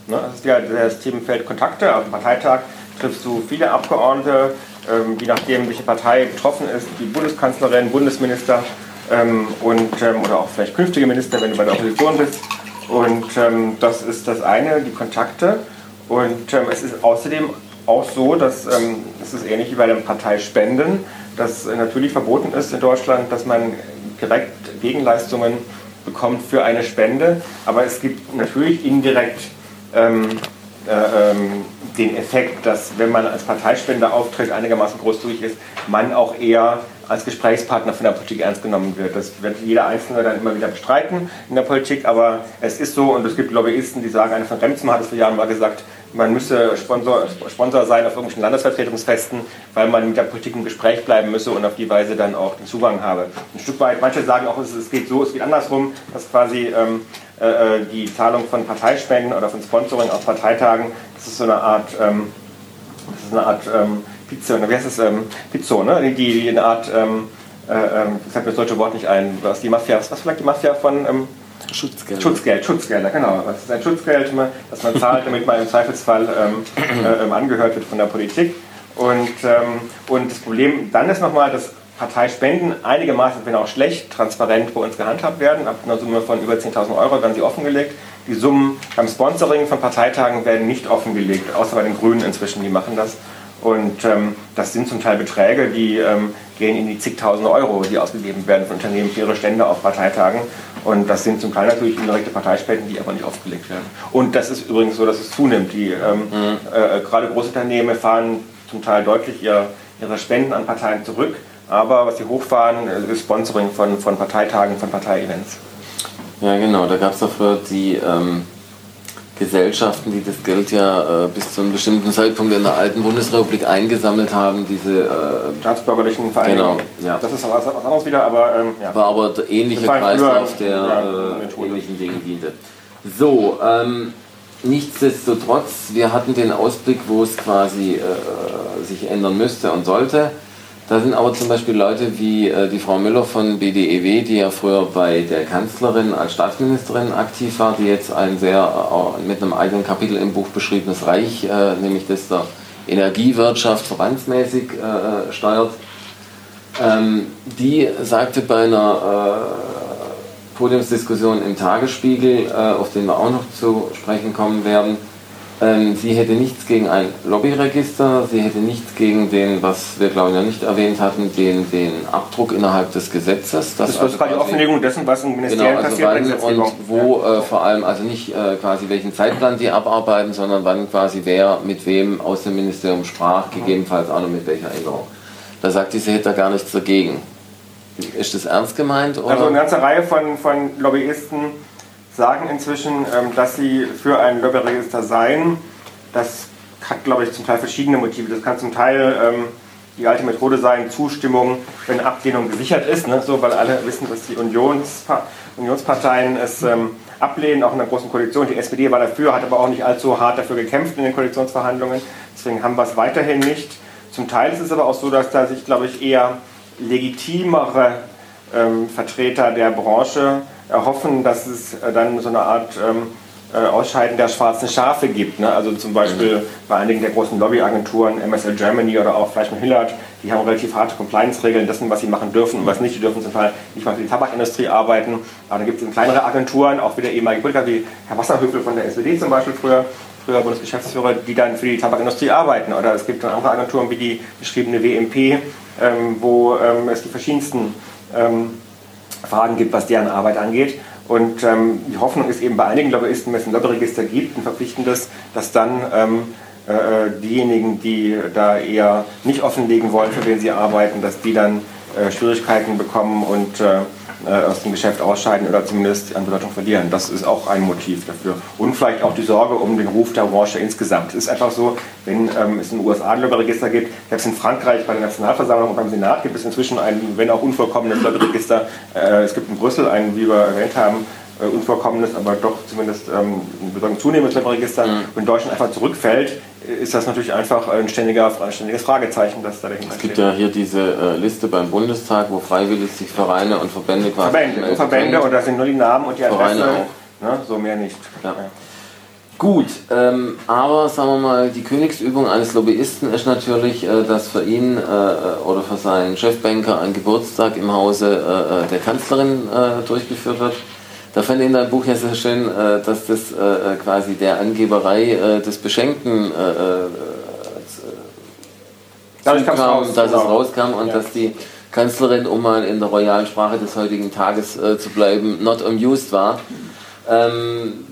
Ne? Das ist ja das Themenfeld Kontakte. Auf dem Parteitag triffst du viele Abgeordnete, ähm, je nachdem, welche Partei betroffen ist, die Bundeskanzlerin, Bundesminister ähm, und, ähm, oder auch vielleicht künftige Minister, wenn du bei der Opposition bist. Und ähm, das ist das eine, die Kontakte. Und ähm, es ist außerdem auch so, dass ähm, es ist ähnlich wie bei den Parteispenden, dass äh, natürlich verboten ist in Deutschland, dass man direkt Gegenleistungen bekommt für eine Spende. Aber es gibt natürlich indirekt ähm, äh, den Effekt, dass wenn man als Parteispender auftritt, einigermaßen großzügig ist, man auch eher als Gesprächspartner von der Politik ernst genommen wird. Das wird jeder Einzelne dann immer wieder bestreiten in der Politik, aber es ist so und es gibt Lobbyisten, die sagen, eine von Remzen hat es vor Jahren mal gesagt, man müsse Sponsor, Sponsor sein auf irgendwelchen Landesvertretungsfesten, weil man mit der Politik im Gespräch bleiben müsse und auf die Weise dann auch den Zugang habe. Ein Stück weit, manche sagen auch, es geht so, es geht andersrum, dass quasi ähm, äh, äh, die Zahlung von Parteispenden oder von Sponsoring auf Parteitagen, das ist so eine Art, ähm, das ist eine Art ähm, Pizza, wie heißt es, ähm, Pizzo, ne? die, die eine Art, ähm, äh, ähm, ich fällt mir das deutsche Wort nicht ein, was die Mafia, was vielleicht die Mafia von ähm, Schutzgeld. Schutzgeld, Schutzgelder, genau. Das ist ein Schutzgeld, das man zahlt, damit man im Zweifelsfall ähm, äh, ähm, angehört wird von der Politik. Und, ähm, und das Problem dann ist nochmal, dass Parteispenden einigermaßen, wenn auch schlecht, transparent bei uns gehandhabt werden. Ab einer Summe von über 10.000 Euro werden sie offengelegt. Die Summen beim Sponsoring von Parteitagen werden nicht offengelegt, außer bei den Grünen inzwischen, die machen das. Und ähm, das sind zum Teil Beträge, die ähm, gehen in die zigtausende Euro, die ausgegeben werden von Unternehmen für ihre Stände auf Parteitagen. Und das sind zum Teil natürlich indirekte Parteispenden, die aber nicht aufgelegt werden. Und das ist übrigens so, dass es zunimmt. Die, ähm, mhm. äh, gerade Großunternehmen fahren zum Teil deutlich ihre, ihre Spenden an Parteien zurück. Aber was sie hochfahren, ist Sponsoring von, von Parteitagen, von Parteievents. Ja, genau. Da gab es dafür die ähm, Gesellschaften, die das Geld ja äh, bis zu einem bestimmten Zeitpunkt in der alten Bundesrepublik eingesammelt haben, diese äh, staatsbürgerlichen Vereinigungen. Genau, ja. Das ist was, was anderes wieder, aber ähm, ja. war aber der ähnliche Kreislauf, der ja, äh, ähnlichen Dingen diente. So, ähm, nichtsdestotrotz, wir hatten den Ausblick, wo es quasi äh, sich ändern müsste und sollte. Da sind aber zum Beispiel Leute wie äh, die Frau Müller von BDEW, die ja früher bei der Kanzlerin als Staatsministerin aktiv war, die jetzt ein sehr äh, mit einem eigenen Kapitel im Buch beschriebenes Reich, äh, nämlich das der Energiewirtschaft verbandsmäßig äh, steuert. Ähm, die sagte bei einer äh, Podiumsdiskussion im Tagesspiegel, äh, auf den wir auch noch zu sprechen kommen werden, sie hätte nichts gegen ein Lobbyregister, sie hätte nichts gegen den, was wir glaube ich noch nicht erwähnt hatten, den, den Abdruck innerhalb des Gesetzes. Das, das also ist quasi die Offenlegung dessen, was im Ministerium genau, also passiert. Wann und wo äh, vor allem, also nicht äh, quasi welchen Zeitplan die abarbeiten, sondern wann quasi wer mit wem aus dem Ministerium sprach, gegebenenfalls auch noch mit welcher Änderung. Da sagt sie, sie hätte da gar nichts dagegen. Ist das ernst gemeint? Oder? Also eine ganze Reihe von, von Lobbyisten sagen inzwischen, ähm, dass sie für ein Lobbyregister seien. Das hat, glaube ich, zum Teil verschiedene Motive. Das kann zum Teil ähm, die alte Methode sein, Zustimmung, wenn Ablehnung gesichert ist, ne? so, weil alle wissen, dass die Unionspa Unionsparteien es ähm, ablehnen, auch in der Großen Koalition. Die SPD war dafür, hat aber auch nicht allzu hart dafür gekämpft in den Koalitionsverhandlungen. Deswegen haben wir es weiterhin nicht. Zum Teil ist es aber auch so, dass da sich, glaube ich, eher legitimere ähm, Vertreter der Branche erhoffen, dass es äh, dann so eine Art ähm, äh, Ausscheiden der schwarzen Schafe gibt. Ne? Also zum Beispiel mhm. bei einigen der großen Lobbyagenturen, MSL Germany oder auch Fleischmann Hillard, die haben relativ harte Compliance-Regeln dessen, was sie machen dürfen und was nicht. Die dürfen zum Teil nicht mal für die Tabakindustrie arbeiten. Aber dann gibt es kleinere Agenturen, auch wieder ehemalige Politiker wie Herr Wasserhöfel von der SPD zum Beispiel früher, früher Bundesgeschäftsführer, die dann für die Tabakindustrie arbeiten. Oder es gibt dann andere Agenturen wie die beschriebene WMP, ähm, wo ähm, es die verschiedensten ähm, Fragen gibt, was deren Arbeit angeht. Und ähm, die Hoffnung ist eben bei einigen Lobbyisten, wenn es ein Lobbyregister gibt, ein verpflichtendes, dass dann ähm, äh, diejenigen, die da eher nicht offenlegen wollen, für wen sie arbeiten, dass die dann äh, Schwierigkeiten bekommen und äh, äh, aus dem Geschäft ausscheiden oder zumindest an Bedeutung verlieren. Das ist auch ein Motiv dafür. Und vielleicht auch die Sorge um den Ruf der Branche insgesamt. Es ist einfach so, wenn ähm, es in den USA ein Lobbyregister gibt, selbst in Frankreich bei der Nationalversammlung und beim Senat gibt es inzwischen ein, wenn auch unvollkommenes Lobbyregister. Äh, es gibt in Brüssel ein, wie wir erwähnt haben, äh, unvollkommenes, aber doch zumindest ähm, bedeutend zunehmendes Lobbyregister. Mhm. Wenn Deutschland einfach zurückfällt, ist das natürlich einfach ein, ständiger, ein ständiges Fragezeichen, das da dahinter Es gibt steht. ja hier diese äh, Liste beim Bundestag, wo freiwillig sich Vereine und Verbände quasi. Verbände, Verbände und da sind nur die Namen und die Adresse. Vereine auch. Ne, so mehr nicht. Ja. Gut, ähm, aber sagen wir mal, die Königsübung eines Lobbyisten ist natürlich, äh, dass für ihn äh, oder für seinen Chefbanker ein Geburtstag im Hause äh, der Kanzlerin äh, durchgeführt wird. Da fand ich in deinem Buch ja sehr schön, äh, dass das äh, quasi der Angeberei des Beschenkten Dadurch zukam, raus, dass genau. es rauskam und Ja. dass die Kanzlerin, um mal in der royalen Sprache des heutigen Tages zu bleiben, not amused war. Ähm,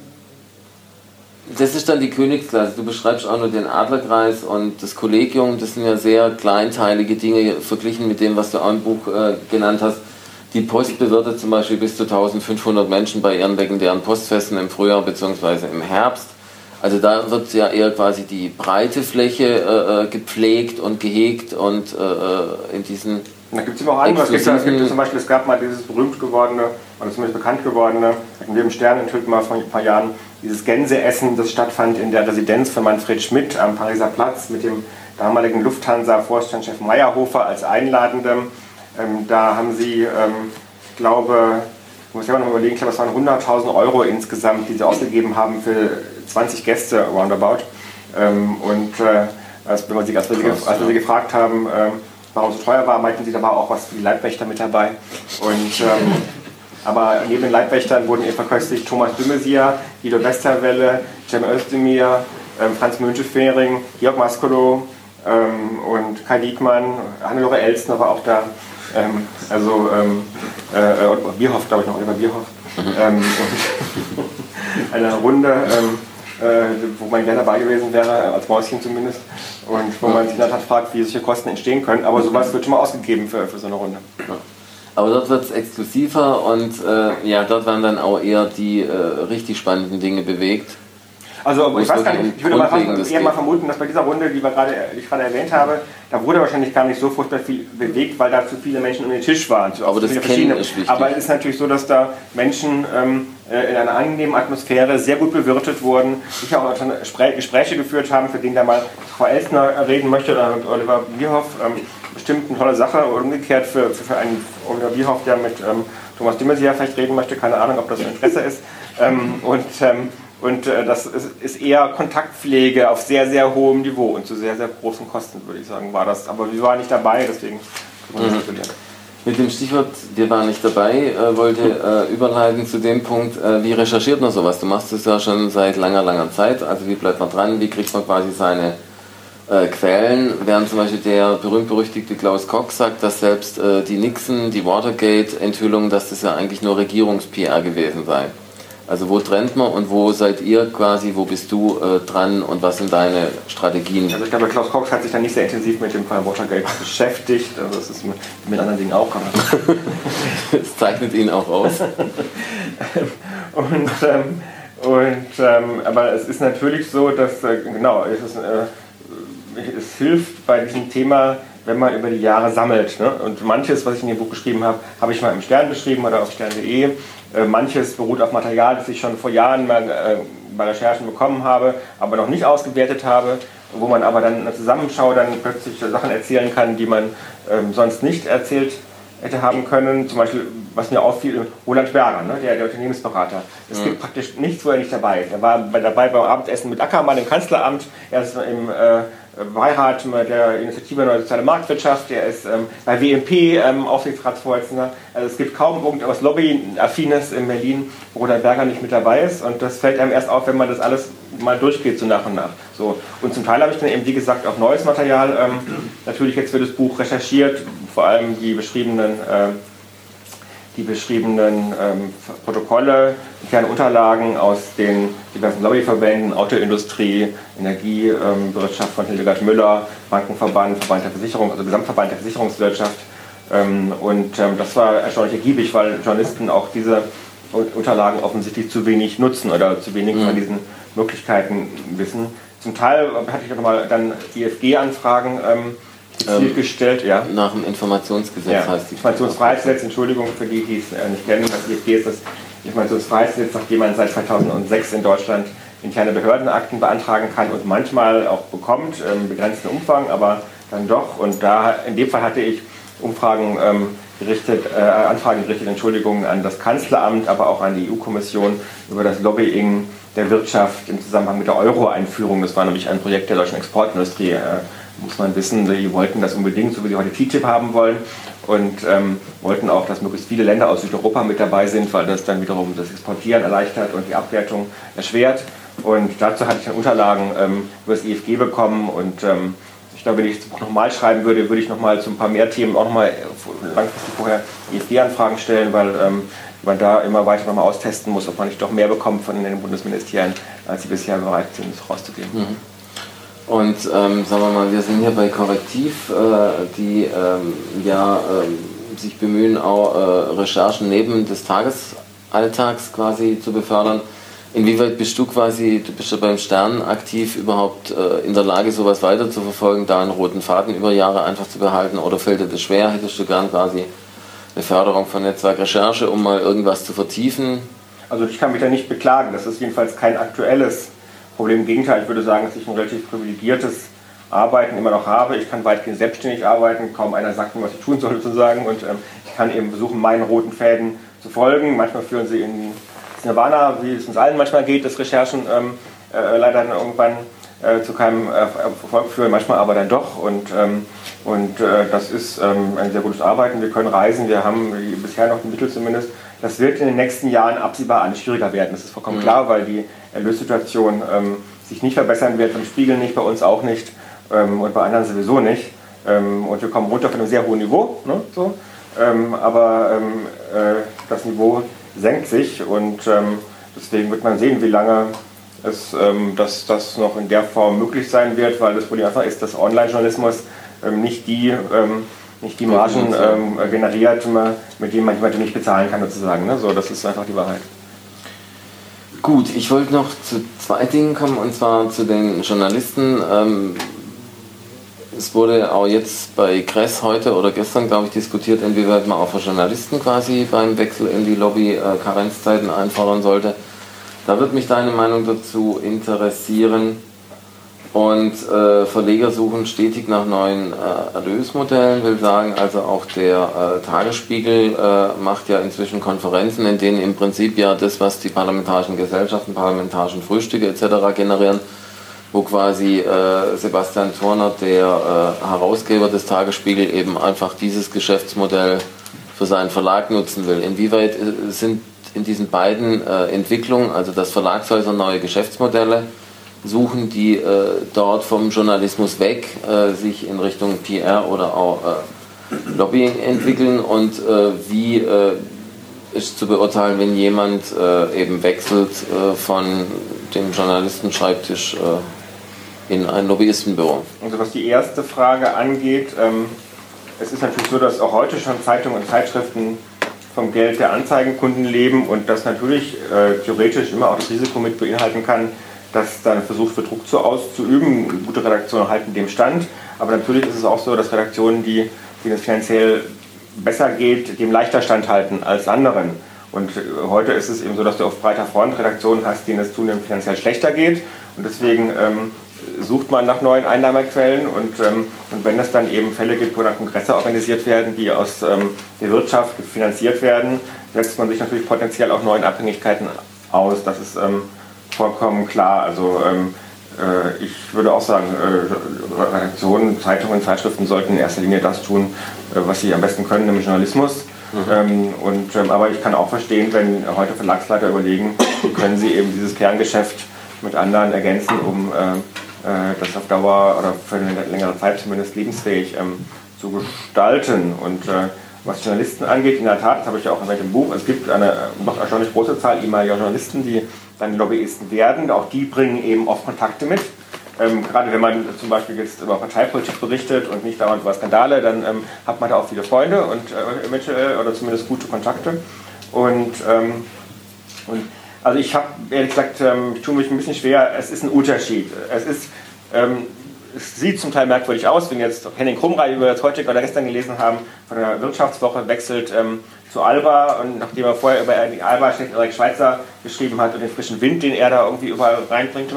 das ist dann die Königsklasse. Du beschreibst auch nur den Adlerkreis und das Kollegium. Das sind ja sehr kleinteilige Dinge verglichen mit dem, was du auch im Buch äh, genannt hast. Die Post bewirtet zum Beispiel bis zu 1500 Menschen bei ihren legendären Postfesten im Frühjahr bzw. im Herbst. Also da wird ja eher quasi die breite Fläche äh, äh, gepflegt und gehegt und äh, äh, in diesen da gibt es immer auch andere. Es gibt, es gibt zum Beispiel, es gab mal dieses berühmt gewordene, oder zumindest bekannt gewordene, hatten wir im Stern enthüllt mal vor ein paar Jahren, dieses Gänseessen, das stattfand in der Residenz von Manfred Schmidt am Pariser Platz mit dem damaligen Lufthansa-Vorstandschef Meyerhofer als Einladendem. Ähm, da haben sie, ähm, ich glaube, ich muss ja noch überlegen, ich glaube, es waren 100.000 Euro insgesamt, die sie ausgegeben haben für 20 Gäste roundabout. Ähm, und äh, als, wenn wir sie, als, wir sie, Krass, als wir sie gefragt haben, ähm, warum es so teuer war, meinten sie, da war auch was für die Leibwächter mit dabei. Und, ähm, aber neben den Leibwächtern wurden eben verköstigt Thomas Dümesier, Guido Westerwelle, Cem Özdemir, ähm, Franz Müntefering, Georg Maskolo und Kai Diekmann, Hannelore Elstner war auch da. Ähm, also ähm, äh, äh, Bierhoff, glaube ich noch, Oliver Bierhoff. Ähm, und eine Runde, ähm, äh, wo man gerne dabei gewesen wäre, als Mäuschen zumindest. Und wo man sich dann halt fragt, wie solche Kosten entstehen können. Aber sowas wird schon mal ausgegeben für, für so eine Runde. Aber dort wird es exklusiver und äh, ja, dort werden dann auch eher die äh, richtig spannenden Dinge bewegt. Also ich weiß gar nicht, ich würde mal, fast, eher mal vermuten, dass bei dieser Runde, die, wir gerade, die ich gerade erwähnt habe, da wurde wahrscheinlich gar nicht so furchtbar viel bewegt, weil da zu viele Menschen um den Tisch waren. Aber das Kennen ist wichtig. Aber es ist natürlich so, dass da Menschen ähm, äh, in einer angenehmen Atmosphäre sehr gut bewirtet wurden, sicher auch schon Gespräche geführt haben, für den da mal Frau Elstner reden möchte oder mit Oliver Bierhoff. Ähm, bestimmt eine tolle Sache. Oder umgekehrt für, für, für einen Oliver Bierhoff, der mit ähm, Thomas Dümesier vielleicht reden möchte, keine Ahnung, ob das ein Interesse ist. Ähm, und ähm, und äh, das ist, ist eher Kontaktpflege auf sehr, sehr hohem Niveau und zu sehr, sehr großen Kosten, würde ich sagen, war das. Aber wir waren nicht dabei, deswegen nicht verlieren. Mit dem Stichwort, wir waren nicht dabei, äh, wollte äh, überleiten zu dem Punkt, äh, wie recherchiert man sowas? Du machst es ja schon seit langer, langer Zeit. Also wie bleibt man dran? Wie kriegt man quasi seine äh, Quellen? Während zum Beispiel der berühmt-berüchtigte Klaus Koch sagt, dass selbst äh, die Nixon, die Watergate-Enthüllung, dass das ja eigentlich nur Regierungs-PR gewesen sei. Also wo trennt man und wo seid ihr quasi, wo bist du äh, dran und was sind deine Strategien? Also ich glaube, Klaus Cox hat sich dann nicht sehr intensiv mit dem Fall Watergate beschäftigt. Also das ist mit, mit anderen Dingen auch. Aber Das zeichnet ihn auch aus. Und, ähm, und, ähm, aber es ist natürlich so, dass, äh, genau, es, ist, äh, es hilft bei diesem Thema, wenn man über die Jahre sammelt. Ne? Und manches, was ich in dem Buch geschrieben habe, habe ich mal im Stern beschrieben oder auf stern.de. Äh, manches beruht auf Material, das ich schon vor Jahren mal äh, bei Recherchen bekommen habe, aber noch nicht ausgewertet habe, wo man aber dann Zusammenschau dann plötzlich Sachen erzählen kann, die man ähm, sonst nicht erzählt hätte haben können. Zum Beispiel, was mir auffiel, Roland Berger, ne, der, der Unternehmensberater. Es gibt praktisch nichts, wo er nicht dabei ist. Er war bei, dabei beim Abendessen mit Ackermann im Kanzleramt, er ist im äh, Beirat mit der Initiative Neue Soziale Marktwirtschaft, er ist ähm, bei WMP ähm, Aufsichtsratsvorsitzender. Also es gibt kaum irgendetwas Lobby-Affines in Berlin, wo Roland Berger nicht mit dabei ist. Und das fällt einem erst auf, wenn man das alles mal durchgeht, so nach und nach. So. Und zum Teil habe ich dann eben, wie gesagt, auch neues Material ähm, natürlich jetzt für das Buch recherchiert, vor allem die beschriebenen, äh, die beschriebenen ähm, Protokolle, interne Unterlagen aus den diversen Lobbyverbänden, Autoindustrie, Energiewirtschaft von Hildegard Müller, Bankenverband, Verband der Versicherung, also Gesamtverband der Versicherungswirtschaft. Ähm, und ähm, das war erstaunlich ergiebig, weil Journalisten auch diese Unterlagen offensichtlich zu wenig nutzen oder zu wenig von diesen Möglichkeiten wissen. Zum Teil hatte ich auch nochmal dann IFG-Anfragen ähm, gezielt Ähm. Ja. Nach dem Informationsgesetz Ja, heißt die Informationsfreiheitsgesetz, Entschuldigung für die, die es äh, nicht kennen, das IFG ist das Informationsfreiheitsgesetz, nachdem man seit 2006 in Deutschland interne Behördenakten beantragen kann und manchmal auch bekommt, im begrenzten Umfang, aber dann doch. Und da in dem Fall hatte ich Umfragen ähm, gerichtet, äh, Anfragen gerichtet, Entschuldigung, an das Kanzleramt, aber auch an die EU-Kommission über das Lobbying der Wirtschaft im Zusammenhang mit der Euro-Einführung. Das war nämlich ein Projekt der deutschen Exportindustrie, äh, muss man wissen. Die wollten das unbedingt, so wie sie heute TTIP haben wollen und ähm, wollten auch, dass möglichst viele Länder aus Südeuropa mit dabei sind, weil das dann wiederum das Exportieren erleichtert und die Abwertung erschwert. Und dazu hatte ich dann Unterlagen ähm, über das IFG bekommen und ähm, ich glaube, wenn ich das Buch nochmal schreiben würde, würde ich nochmal zu ein paar mehr Themen auch nochmal langfristig vorher IFG-Anfragen stellen, weil ähm, man da immer weiter nochmal austesten muss, ob man nicht doch mehr bekommt von den Bundesministerien, als sie bisher bereit sind, rauszugeben. Mhm. Und ähm, sagen wir mal, wir sind hier bei Korrektiv, äh, die ähm, ja äh, sich bemühen, auch äh, Recherchen neben des Tagesalltags quasi zu befördern. Inwieweit bist du quasi, du bist ja beim Stern aktiv, überhaupt äh, in der Lage, sowas weiter zu verfolgen, da einen roten Faden über Jahre einfach zu behalten? Oder fällt dir das schwer? Hättest du gern quasi eine Förderung von Netzwerkrecherche, um mal irgendwas zu vertiefen? Also ich kann mich da nicht beklagen. Das ist jedenfalls kein aktuelles Problem. Im Gegenteil, ich würde sagen, dass ich ein relativ privilegiertes Arbeiten immer noch habe. Ich kann weitgehend selbstständig arbeiten. Kaum einer sagt mir, was ich tun soll sozusagen. Und ähm, ich kann eben versuchen, meinen roten Fäden zu folgen. Manchmal führen sie in Nirvana, wie es uns allen manchmal geht, dass Recherchen ähm, äh, leider dann irgendwann äh, zu keinem Erfolg führen, manchmal aber dann doch. Und, ähm, und äh, das ist ähm, ein sehr gutes Arbeiten. Wir können reisen, wir haben bisher noch die Mittel zumindest. Das wird in den nächsten Jahren absehbar alles schwieriger werden. Das ist vollkommen mhm. klar, weil die Erlössituation ähm, sich nicht verbessern wird, beim Spiegel nicht, bei uns auch nicht ähm, und bei anderen sowieso nicht. Ähm, und wir kommen runter von einem sehr hohen Niveau. Ne, so. Ähm, aber äh, das Niveau senkt sich und ähm, deswegen wird man sehen, wie lange es, ähm, dass das noch in der Form möglich sein wird, weil das Problem einfach ist, dass Online-Journalismus ähm, nicht die ähm, nicht die Margen ähm, generiert, mit denen man jemanden nicht bezahlen kann sozusagen. Ne? So, das ist einfach die Wahrheit. Gut, ich wollte noch zu zwei Dingen kommen und zwar zu den Journalisten. Ähm, es wurde auch jetzt bei Kress heute oder gestern, glaube ich, diskutiert, inwieweit man auch für Journalisten quasi beim Wechsel in die Lobby äh, Karenzzeiten einfordern sollte. Da würde mich deine Meinung dazu interessieren. Und äh, Verleger suchen stetig nach neuen äh, Erlösmodellen, will sagen, also auch der äh, Tagesspiegel äh, macht ja inzwischen Konferenzen, in denen im Prinzip ja das, was die parlamentarischen Gesellschaften, parlamentarischen Frühstücke etc. generieren, wo quasi äh, Sebastian Turner, der äh, Herausgeber des Tagesspiegel, eben einfach dieses Geschäftsmodell für seinen Verlag nutzen will. Inwieweit sind in diesen beiden Entwicklungen, also dass Verlagshäuser neue Geschäftsmodelle suchen, die äh, dort vom Journalismus weg äh, sich in Richtung PR oder auch Lobbying entwickeln und wie ist zu beurteilen, wenn jemand eben wechselt von dem Journalistenschreibtisch in ein Lobbyistenbüro. Also was die erste Frage angeht, ähm, es ist natürlich so, dass auch heute schon Zeitungen und Zeitschriften vom Geld der Anzeigenkunden leben und das natürlich äh, theoretisch immer auch das Risiko mit beinhalten kann, dass dann versucht wird, Druck zu auszuüben. Gute Redaktionen halten dem stand, aber natürlich ist es auch so, dass Redaktionen, die, denen es finanziell besser geht, dem leichter standhalten als anderen. Und äh, heute ist es eben so, dass du auf breiter Front Redaktionen hast, denen es zunehmend finanziell schlechter geht. Und deswegen ähm, sucht man nach neuen Einnahmequellen und, ähm, und wenn es dann eben Fälle gibt, wo dann Kongresse organisiert werden, die aus ähm, der Wirtschaft finanziert werden, setzt man sich natürlich potenziell auch neuen Abhängigkeiten aus. Das ist ähm, vollkommen klar. Also ähm, äh, ich würde auch sagen, äh, Redaktionen, Zeitungen, Zeitschriften sollten in erster Linie das tun, äh, was sie am besten können, nämlich Journalismus. Mhm. Ähm, und, ähm, aber ich kann auch verstehen, wenn heute Verlagsleiter überlegen, können sie eben dieses Kerngeschäft mit anderen ergänzen, um äh, äh, das auf Dauer oder für eine längere Zeit zumindest lebensfähig ähm, zu gestalten. Und äh, was Journalisten angeht, in der Tat, das habe ich ja auch erwähnt im Buch, es gibt eine noch erstaunlich große Zahl ehemaliger Journalisten, die dann Lobbyisten werden. Auch die bringen eben oft Kontakte mit. Ähm, gerade wenn man zum Beispiel jetzt über Parteipolitik berichtet und nicht dauernd über Skandale, dann ähm, hat man da auch viele Freunde und äh, eventuell oder zumindest gute Kontakte. Und, ähm, und also ich habe ehrlich gesagt, ähm, ich tue mich ein bisschen schwer. Es ist ein Unterschied. Es ist, ähm, es sieht zum Teil merkwürdig aus, wenn jetzt Henning Krumrei, wie wir das heute oder gestern gelesen haben, von der Wirtschaftswoche wechselt ähm, zu Alba und nachdem er vorher über die Alba schlecht Erik Schweizer geschrieben hat und den frischen Wind, den er da irgendwie überall reinbringt.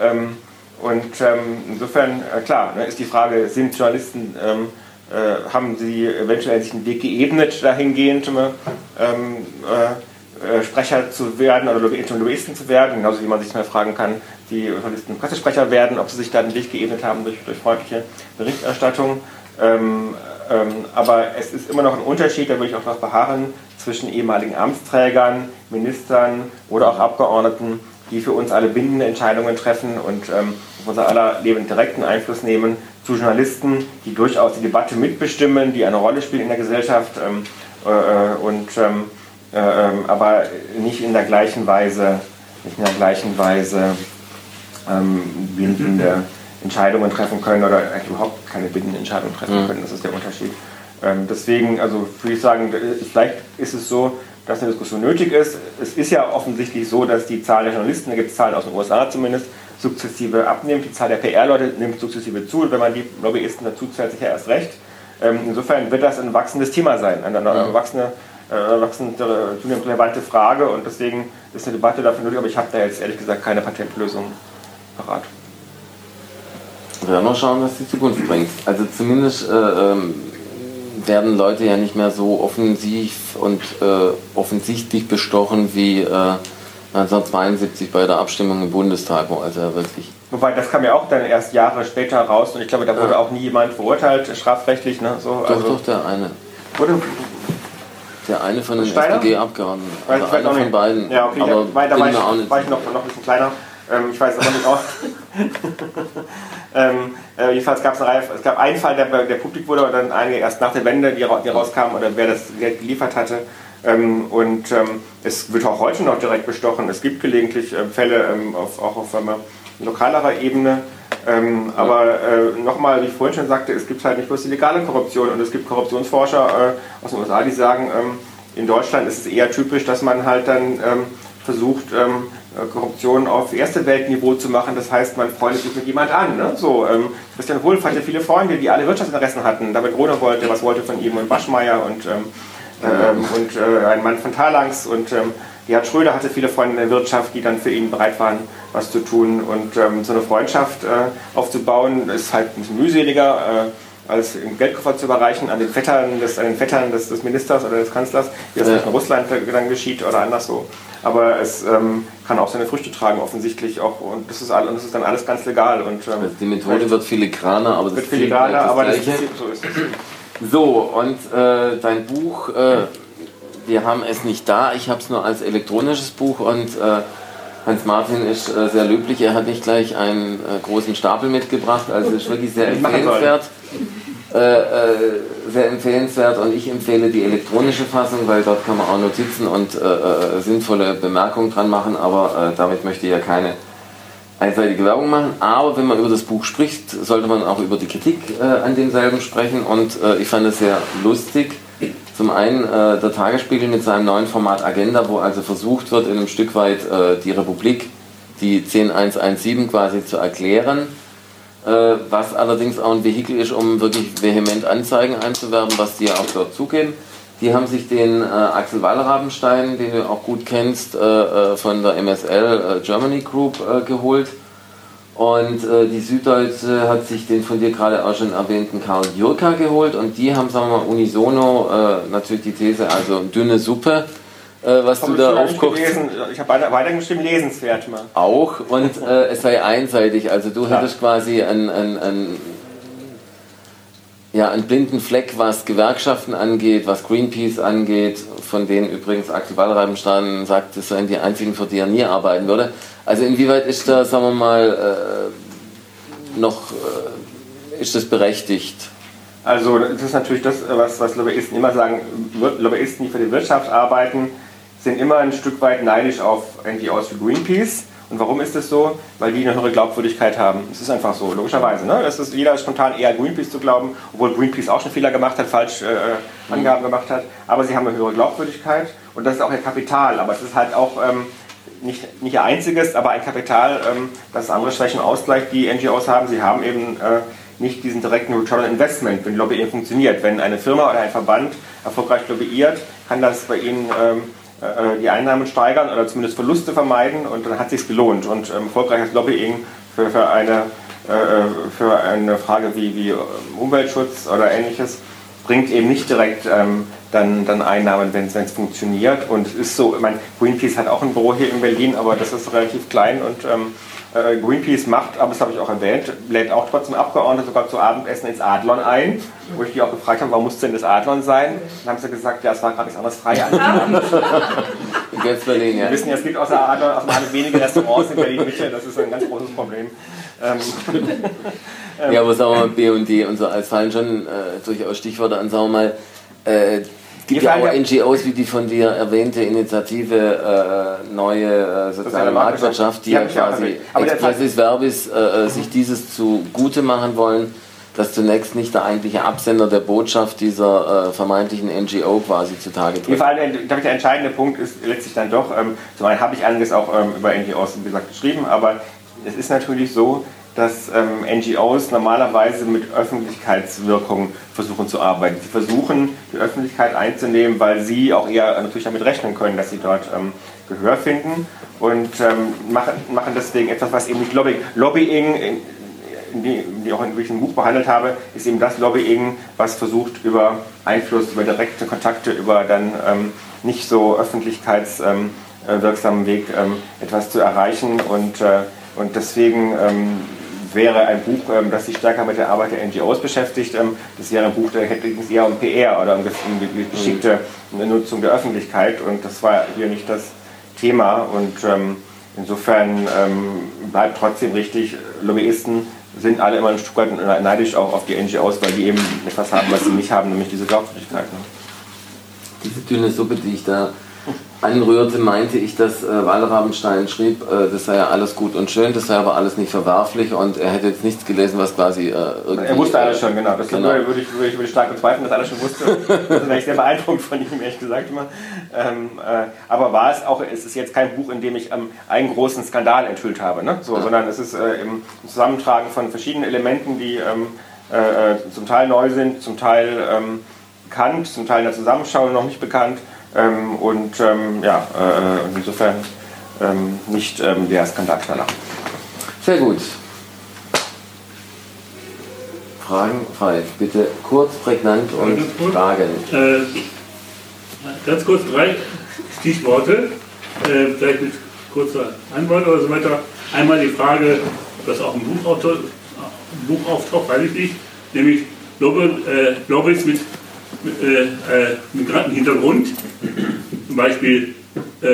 Ähm, und ähm, insofern, äh, klar, ne, ist die Frage, sind Journalisten ähm, äh, haben Sie eventuell sich einen Weg geebnet, dahingehend ähm, äh, Sprecher zu werden oder Lobbyisten zu werden, genauso wie man sich mal fragen kann, wie Journalisten Pressesprecher werden, ob sie sich da den Weg geebnet haben durch, durch freundliche Berichterstattung. Ähm, ähm, aber es ist immer noch ein Unterschied, da würde ich auch darauf beharren, zwischen ehemaligen Amtsträgern, Ministern oder auch Abgeordneten, die für uns alle bindende Entscheidungen treffen und ähm, auf unser aller Leben direkten Einfluss nehmen, zu Journalisten, die durchaus die Debatte mitbestimmen, die eine Rolle spielen in der Gesellschaft ähm, äh, und ähm, äh, ähm, aber nicht in der gleichen Weise, nicht in der gleichen Weise ähm, bindende Entscheidungen treffen können oder eigentlich überhaupt keine bindenden Entscheidungen treffen mhm. können. Das ist der Unterschied. Ähm, deswegen, also würde ich sagen, vielleicht ist es so, dass eine Diskussion nötig ist. Es ist ja offensichtlich so, dass die Zahl der Journalisten, da gibt es Zahlen aus den USA zumindest, sukzessive abnimmt. Die Zahl der PR-Leute nimmt sukzessive zu. Und wenn man die Lobbyisten dazu zählt, sicher erst recht. Ähm, insofern wird das ein wachsendes Thema sein, eine, eine mhm. wachsende, äh, wachsende, zunehmend relevante Frage. Und deswegen ist eine Debatte dafür nötig. Aber ich habe da jetzt ehrlich gesagt keine Patentlösung parat. Wir werden mal schauen, was die Zukunft bringt. Also zumindest äh, ähm, werden Leute ja nicht mehr so offensiv und äh, offensichtlich bestochen wie äh, 1972 bei der Abstimmung im Bundestag, wo also wirklich. Wobei, das kam ja auch dann erst Jahre später raus und ich glaube, da wurde ja. auch nie jemand verurteilt, strafrechtlich. Ne? So, doch, also doch, der eine. Wurde der eine von den SPD-Abgeordneten. Also einer von beiden. Ja, okay, aber da, da war, ich, war ich noch, noch ein bisschen kleiner. Ähm, ich weiß aber nicht auch. ähm, äh, jedenfalls gab es eine Reihe, es gab einen Fall, der, der publik wurde, und dann einige erst nach der Wende, die, die rauskamen, oder wer das Geld geliefert hatte. Ähm, und ähm, es wird auch heute noch direkt bestochen. Es gibt gelegentlich äh, Fälle ähm, auf, auch auf ähm, lokalerer Ebene. Ähm, aber äh, nochmal, wie ich vorhin schon sagte, es gibt halt nicht bloß die legale Korruption und es gibt Korruptionsforscher äh, aus den USA, die sagen, ähm, in Deutschland ist es eher typisch, dass man halt dann versucht, äh, Korruption auf erste Weltniveau zu machen. Das heißt, man freundet sich mit jemand an. Ne? So, ähm, Christian Wulff hatte viele Freunde, die alle Wirtschaftsinteressen hatten. David Rohner wollte, was wollte von ihm und Waschmeier und, ähm, ähm, und äh, ein Mann von Talangs und ähm, Gerhard Schröder hatte viele Freunde in der Wirtschaft, die dann für ihn bereit waren, was zu tun. Und ähm, so eine Freundschaft äh, aufzubauen, ist halt ein bisschen mühseliger. Äh, als im Geldkoffer zu überreichen an den Vettern des, an den Vettern des, des Ministers oder des Kanzlers, wie das ja. in Russland dann geschieht oder anderswo. Aber es ähm, kann auch seine Früchte tragen, offensichtlich auch. Und das ist, all, und das ist dann alles ganz legal. Und, ähm, die Methode wird filigraner, aber das wird filigraner, aber das ist, so ist es. So, und äh, dein Buch, äh, wir haben es nicht da, ich habe es nur als elektronisches Buch und äh, Hans Martin ist äh, sehr löblich, er hat nicht gleich einen äh, großen Stapel mitgebracht, also ist wirklich sehr empfehlenswert. Äh, äh, sehr empfehlenswert und ich empfehle die elektronische Fassung, weil dort kann man auch Notizen und äh, äh sinnvolle Bemerkungen dran machen, aber äh, damit möchte ich ja keine einseitige Werbung machen. Aber wenn man über das Buch spricht, sollte man auch über die Kritik an demselben sprechen und ich fand es sehr lustig. Zum einen der Tagesspiegel mit seinem neuen Format Agenda, wo also versucht wird, in einem Stück weit die Republik, die 10117 quasi zu erklären äh, was allerdings auch ein Vehikel ist, um wirklich vehement Anzeigen einzuwerben, was die ja auch dort zugeben. Die haben sich den äh, Axel Wallrabenstein, den du auch gut kennst, äh, äh von der MSL äh, Germany Group äh, geholt. Und die Süddeutsche hat sich den von dir gerade auch schon erwähnten Karl Jurka geholt. Und die haben, sagen wir mal, unisono natürlich die These, also dünne Suppe was du da aufkochst. Ich habe weitergeschrieben, lesenswert mal. Auch und äh, es sei einseitig. Also du Klar. hättest quasi einen, einen, einen, ja, einen blinden Fleck, was Gewerkschaften angeht, was Greenpeace angeht, von denen übrigens Axel Wallreibenstein sagt, das seien die einzigen, für die er nie arbeiten würde. Also inwieweit ist da, sagen wir mal, äh, noch, äh, ist das berechtigt? Also das ist natürlich das, was, was Lobbyisten immer sagen, Lobbyisten, die für die Wirtschaft arbeiten, sind immer ein Stück weit neidisch auf NGOs wie Greenpeace. Und warum ist das so? Weil die eine höhere Glaubwürdigkeit haben. Es ist einfach so, logischerweise. Ne? Das ist, jeder ist spontan eher Greenpeace zu glauben, obwohl Greenpeace auch schon Fehler gemacht hat, falsch äh, äh, Angaben gemacht hat. Aber sie haben eine höhere Glaubwürdigkeit und das ist auch ihr Kapital. Aber es ist halt auch ähm, nicht, nicht ihr einziges, aber ein Kapital, ähm, das andere Schwächen ausgleicht, die NGOs haben. Sie haben eben äh, nicht diesen direkten Return on Investment, wenn Lobbying funktioniert. Wenn eine Firma oder ein Verband erfolgreich lobbyiert, kann das bei ihnen ähm, äh, die Einnahmen steigern oder zumindest Verluste vermeiden und dann hat es sich gelohnt. Und ähm, erfolgreiches Lobbying für, für eine äh, für eine Frage wie, wie Umweltschutz oder ähnliches, bringt eben nicht direkt ähm, dann, dann Einnahmen, wenn es funktioniert. Und es ist so, ich meine, Greenpeace hat auch ein Büro hier in Berlin, aber das ist relativ klein und ähm, äh, Greenpeace macht, aber das habe ich auch erwähnt, lädt auch trotzdem Abgeordnete sogar zu Abendessen ins Adlon ein, wo ich die auch gefragt habe, warum muss denn das Adlon sein? Dann haben sie gesagt, ja, es war gerade nichts anderes frei an. Berlin, ja. Wir wissen ja, es gibt außer Adlon auch mal wenige Restaurants in Berlin-Mitte, das ist ein ganz großes Problem. Ähm, ja, aber sagen wir mal, B&D und so, als fallen schon äh, durchaus Stichworte an, sagen wir mal, äh, gibt ja auch NGOs wie die von dir erwähnte Initiative äh, Neue äh, Soziale Marktwirtschaft, die ja quasi expressis verbis äh, äh, sich dieses zugute machen wollen, dass zunächst nicht der eigentliche Absender der Botschaft dieser äh, vermeintlichen NGO quasi zutage tritt. Vor allem, der entscheidende Punkt ist letztlich dann doch, ähm, zum einen habe ich einiges auch ähm, über NGOs, wie gesagt, geschrieben, aber es ist natürlich so, dass ähm, NGOs normalerweise mit Öffentlichkeitswirkung versuchen zu arbeiten. Sie versuchen, die Öffentlichkeit einzunehmen, weil sie auch eher natürlich damit rechnen können, dass sie dort ähm, Gehör finden und ähm, machen, machen deswegen etwas, was eben nicht Lobbying. Lobbying, in, die auch in diesem Buch behandelt habe, ist eben das Lobbying, was versucht, über Einfluss, über direkte Kontakte, über dann ähm, nicht so öffentlichkeitswirksamen ähm, Weg ähm, etwas zu erreichen und äh, und deswegen ähm, wäre ein Buch, ähm, das sich stärker mit der Arbeit der NGOs beschäftigt. Ähm, das wäre ein Buch, da hätte es eher um PR oder um, geschickte Nutzung der Öffentlichkeit. Und das war hier nicht das Thema. Und ähm, insofern bleibt trotzdem richtig, Lobbyisten sind alle immer ein Stück weit neidisch auch auf die NGOs, weil die eben etwas haben, was sie nicht haben, nämlich diese Glaubwürdigkeit. Ne? Diese dünne Suppe, die ich da anrührte, meinte ich, dass äh, Walrabenstein schrieb, äh, das sei ja alles gut und schön, das sei aber alles nicht verwerflich und er hätte jetzt nichts gelesen, was quasi äh, irgendwie... Er wusste alles schon, genau. Das genau. Würde, ich, würde, ich, würde ich stark bezweifeln, dass er alles schon wusste. das wäre ich sehr beeindruckt von ihm, ehrlich gesagt immer. Ähm, äh, aber war es auch, es ist jetzt kein Buch, in dem ich ähm, einen großen Skandal enthüllt habe, ne? so, ja. sondern es ist äh, im Zusammentragen von verschiedenen Elementen, die ähm, äh, zum Teil neu sind, zum Teil ähm, bekannt, zum Teil in der Zusammenschau noch nicht bekannt ähm, und ähm, ja, äh, insofern ähm, nicht ähm, der Skandalknaller. Sehr gut. Fragen frei. Bitte kurz, prägnant und Fragen. Äh, ganz kurz drei Stichworte, äh, vielleicht mit kurzer Antwort oder so weiter. Einmal die Frage, ob das auch im Buch, auftaucht, Buch auftaucht, weiß ich nicht, nämlich Lobby, äh, Lobbys mit äh, äh, Migrantenhintergrund, zum Beispiel äh,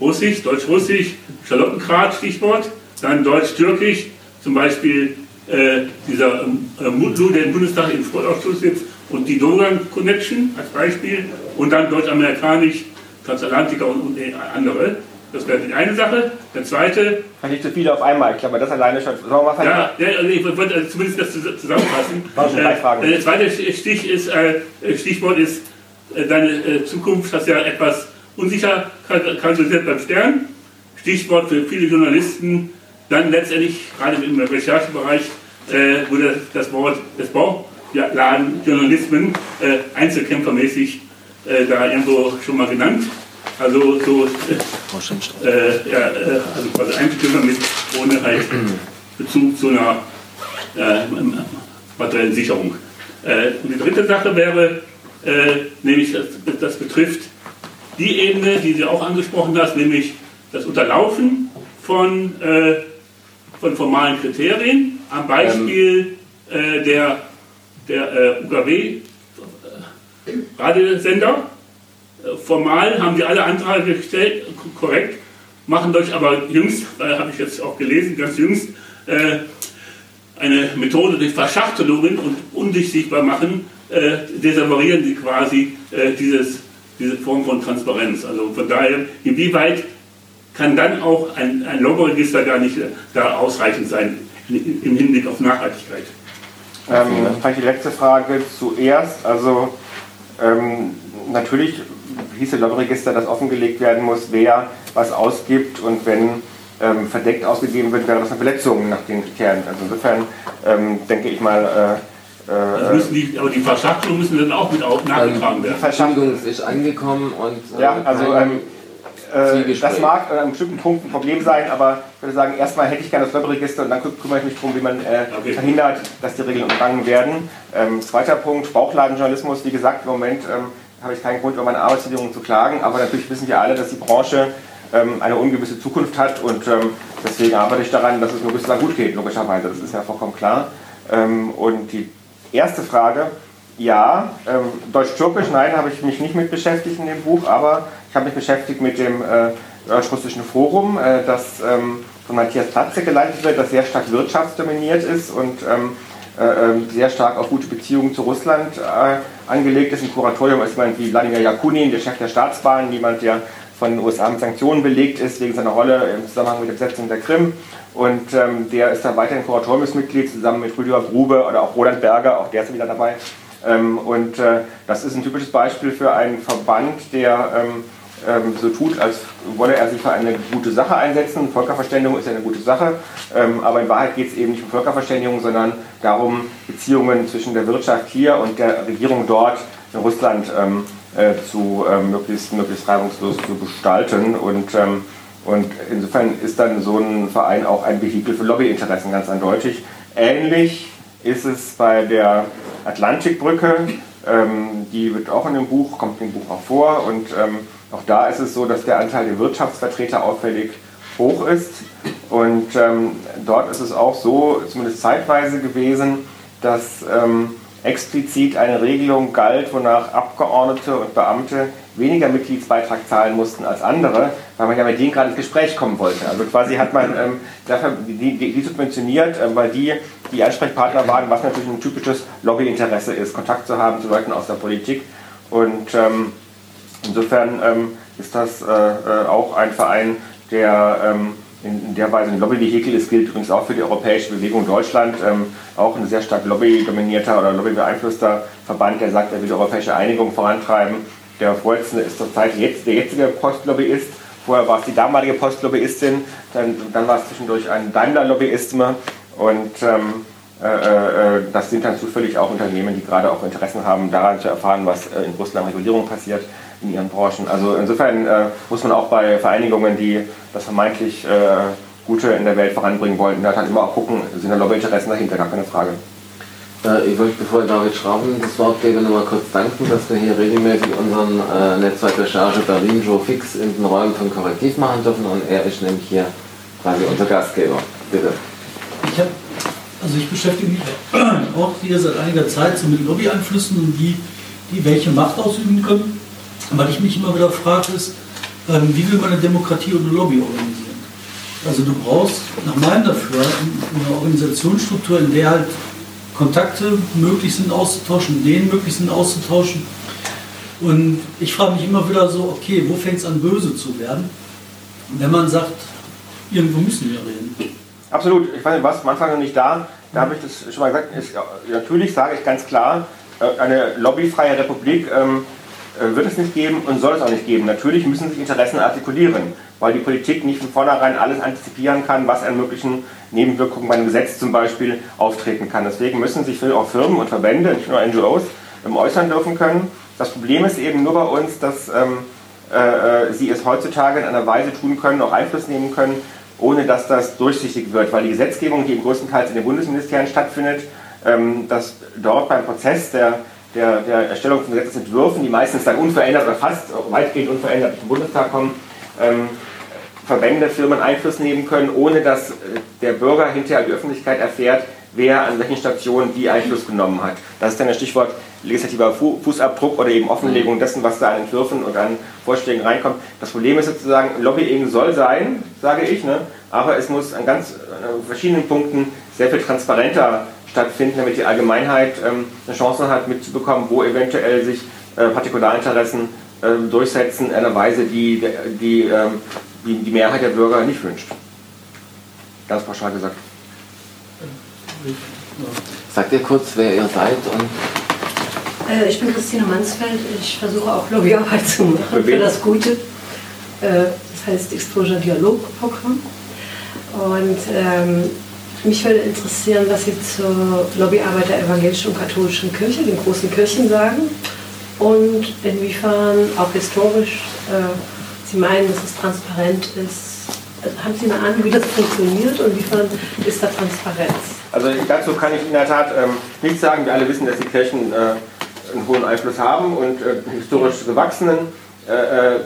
Russisch, Deutsch-Russisch, Charlottenkrat, Stichwort, dann Deutsch-Türkisch, zum Beispiel äh, dieser äh, Mutlu, der im Bundestag im Sportausschuss sitzt, und die Dogan Connection als Beispiel, und dann Deutsch-Amerikanisch, Transatlantiker und, und andere. Das wäre die eine Sache. Der zweite. Kann nicht zu viele auf einmal. Ich glaube, das alleine schon. Sollen wir ja, ja, also ich wollte also zumindest das zusammenfassen. äh, der zweite Stich ist, äh, Stichwort ist, äh, deine äh, Zukunft hast ja etwas unsicher kalkuliert beim Stern. Stichwort für viele Journalisten, dann letztendlich, gerade im Recherchebereich, äh, wurde das Wort des Bauladenjournalismen äh, einzelkämpfermäßig da irgendwo schon mal genannt. Also so äh, ja, äh, also quasi Eigentümer mit ohne halt Bezug zu einer äh, materiellen Sicherung. Äh, und die dritte Sache wäre, äh, nämlich das, das, betrifft die Ebene, die Sie auch angesprochen hast, nämlich das Unterlaufen von, äh, von formalen Kriterien am Beispiel ähm. der, der UKW Radiosender formal haben sie alle Anträge gestellt, korrekt, machen durch aber jüngst, äh, habe ich jetzt auch gelesen, ganz jüngst, äh, eine Methode durch Verschachtelungen und undurchsichtbar machen, äh, desavouieren sie quasi äh, dieses, diese Form von Transparenz. Also von daher, inwieweit kann dann auch ein, ein Logregister gar nicht äh, da ausreichend sein im Hinblick auf Nachhaltigkeit? Ähm, vielleicht die letzte Frage zuerst. Also ähm, natürlich hieße Lobbyregister, das offengelegt werden muss, wer was ausgibt und wenn ähm, verdeckt ausgegeben wird, wäre das eine Verletzung nach den Kriterien. Also insofern ähm, denke ich mal. Äh, äh, die, aber die Verschachtelung müssen dann auch mit nachgetragen werden. Die Verschachtelung ist angekommen und. Äh, ja, also. Ähm, Äh, das mag an einem bestimmten Punkt ein Problem sein, aber ich würde sagen, erstmal hätte ich gerne das Lobbyregister und dann kümmere ich mich darum, wie man äh, okay. verhindert, dass die Regeln umgangen werden. Ähm, zweiter Punkt, Bauchladenjournalismus. Wie gesagt, im Moment ähm, habe ich keinen Grund, über meine Arbeitsbedingungen zu klagen, aber natürlich wissen wir alle, dass die Branche ähm, eine ungewisse Zukunft hat und ähm, deswegen arbeite ich daran, dass es nur bislang gut geht, logischerweise. Das ist ja vollkommen klar. Ähm, und die erste Frage, ja, ähm, Deutsch-Türkisch, nein, habe ich mich nicht mit beschäftigt in dem Buch, aber ich habe mich beschäftigt mit dem äh, Deutsch-Russischen Forum, äh, das ähm, von Matthias Platze geleitet wird, das sehr stark wirtschaftsdominiert ist und ähm, äh, ähm, sehr stark auf gute Beziehungen zu Russland äh, angelegt ist. Im Kuratorium ist jemand wie Wladimir Yakunin, der Chef der Staatsbahn, jemand, der von den USA mit Sanktionen belegt ist wegen seiner Rolle im Zusammenhang mit der Besetzung der Krim. Und ähm, der ist dann weiterhin Kuratoriumsmitglied zusammen mit Rüdiger Grube oder auch Roland Berger, auch der ist wieder dabei. Ähm, und äh, das ist ein typisches Beispiel für einen Verband, der ähm, ähm, so tut, als wolle er sich für eine gute Sache einsetzen. Völkerverständigung ist ja eine gute Sache, ähm, aber in Wahrheit geht es eben nicht um Völkerverständigung, sondern darum, Beziehungen zwischen der Wirtschaft hier und der Regierung dort in Russland ähm, äh, zu ähm, möglichst, möglichst reibungslos zu gestalten. Und, ähm, und insofern ist dann so ein Verein auch ein Vehikel für Lobbyinteressen, ganz eindeutig. Ähnlich ist es bei der Atlantikbrücke. Ähm, die wird auch in dem Buch, kommt dem Buch auch vor. Und auch da ist es so, dass der Anteil der Wirtschaftsvertreter auffällig hoch ist. Und ähm, dort ist es auch so, zumindest zeitweise gewesen, dass ähm, explizit eine Regelung galt, wonach Abgeordnete und Beamte weniger Mitgliedsbeitrag zahlen mussten als andere, weil man ja mit denen gerade ins Gespräch kommen wollte. Also quasi hat man ähm, dafür die, die, die subventioniert, äh, weil die die Ansprechpartner waren, was natürlich ein typisches Lobbyinteresse ist, Kontakt zu haben zu Leuten aus der Politik. Und ähm, insofern ähm, ist das äh, äh auch ein Verein, der ähm, in, der Weise ein Lobbyvehikel ist, gilt übrigens auch für die Europäische Bewegung Deutschland, ähm, auch ein sehr stark lobbydominierter oder lobbybeeinflusster Verband, der sagt, er will die europäische Einigung vorantreiben. Der Vorsitzende ist zurzeit jetzt, der jetzige Postlobbyist, vorher war es die damalige Postlobbyistin, dann, dann war es zwischendurch ein Daimler-Lobbyist und ähm, äh, äh, das sind dann zufällig auch Unternehmen, die gerade auch Interessen haben, daran zu erfahren, was äh, in Russland Regulierung passiert in ihren Branchen. Also insofern äh, muss man auch bei Vereinigungen, die das vermeintlich äh, Gute in der Welt voranbringen wollten, da halt immer auch gucken, sind da Lobbyinteressen dahinter, gar keine Frage. Äh, ich wollte, bevor David Schrauben das Wort gebe, noch mal kurz danken, dass wir hier regelmäßig unseren äh, Netzwerk Recherche Berlin Joe Fix in den Räumen von Korrektiv machen dürfen und er ist nämlich hier quasi unser Gastgeber. Bitte. Ich habe also ich beschäftige mich auch hier seit einiger Zeit so mit Lobbyeinflüssen und wie die welche Macht ausüben können. Weil ich mich immer wieder frage, ist, ähm, wie will man eine Demokratie und eine Lobby organisieren? Also du brauchst nach meinem dafür eine Organisationsstruktur, in der halt Kontakte möglich sind auszutauschen, Ideen möglich sind auszutauschen. Und ich frage mich immer wieder so, okay, wo fängt es an böse zu werden, wenn man sagt, irgendwo müssen wir reden. Absolut, ich weiß nicht, was am Anfang noch nicht da, da habe ich das schon mal gesagt, ist, natürlich sage ich ganz klar, äh, eine lobbyfreie Republik ähm, äh, wird es nicht geben und soll es auch nicht geben. Natürlich müssen sich Interessen artikulieren, weil die Politik nicht von vornherein alles antizipieren kann, was an möglichen Nebenwirkungen bei einem Gesetz zum Beispiel auftreten kann. Deswegen müssen sich auch Firmen und Verbände, nicht nur NGOs, ähm, äußern dürfen können. Das Problem ist eben nur bei uns, dass ähm, äh, äh, sie es heutzutage in einer Weise tun können, auch Einfluss nehmen können, ohne dass das durchsichtig wird, weil die Gesetzgebung, die größtenteils in den Bundesministerien stattfindet, ähm, dass dort beim Prozess der der, der Erstellung von Gesetzesentwürfen, die meistens dann unverändert oder fast weitgehend unverändert zum Bundestag kommen, ähm, Verbände, Firmen Einfluss nehmen können, ohne dass äh, der Bürger hinterher die Öffentlichkeit erfährt, wer an welchen Stationen wie Einfluss genommen hat. Das ist dann das Stichwort legislativer Fußabdruck oder eben Offenlegung dessen, was da an Entwürfen und an Vorschlägen reinkommt. Das Problem ist sozusagen, Lobbying soll sein, sage ich, ne? aber es muss an ganz an verschiedenen Punkten sehr viel transparenter stattfinden, damit die Allgemeinheit ähm, eine Chance hat mitzubekommen, wo eventuell sich äh, Partikularinteressen äh, durchsetzen in einer Weise, die die, ähm, die die Mehrheit der Bürger nicht wünscht. Ganz pauschal gesagt. Sagt ihr kurz, wer ihr seid und äh, ich bin Christine Mansfeld. Ich versuche auch Lobbyarbeit zu machen für das Gute. Äh, das heißt Exposure Dialog Programm. Und ähm, mich würde interessieren, was Sie zur Lobbyarbeit der evangelischen und katholischen Kirche, den großen Kirchen sagen und inwiefern auch historisch äh, Sie meinen, dass es transparent ist. Haben Sie eine Ahnung, wie das funktioniert und inwiefern ist da Transparenz? Also dazu kann ich in der Tat ähm, nichts sagen. Wir alle wissen, dass die Kirchen äh, einen hohen Einfluss haben und äh, historisch gewachsenen äh, äh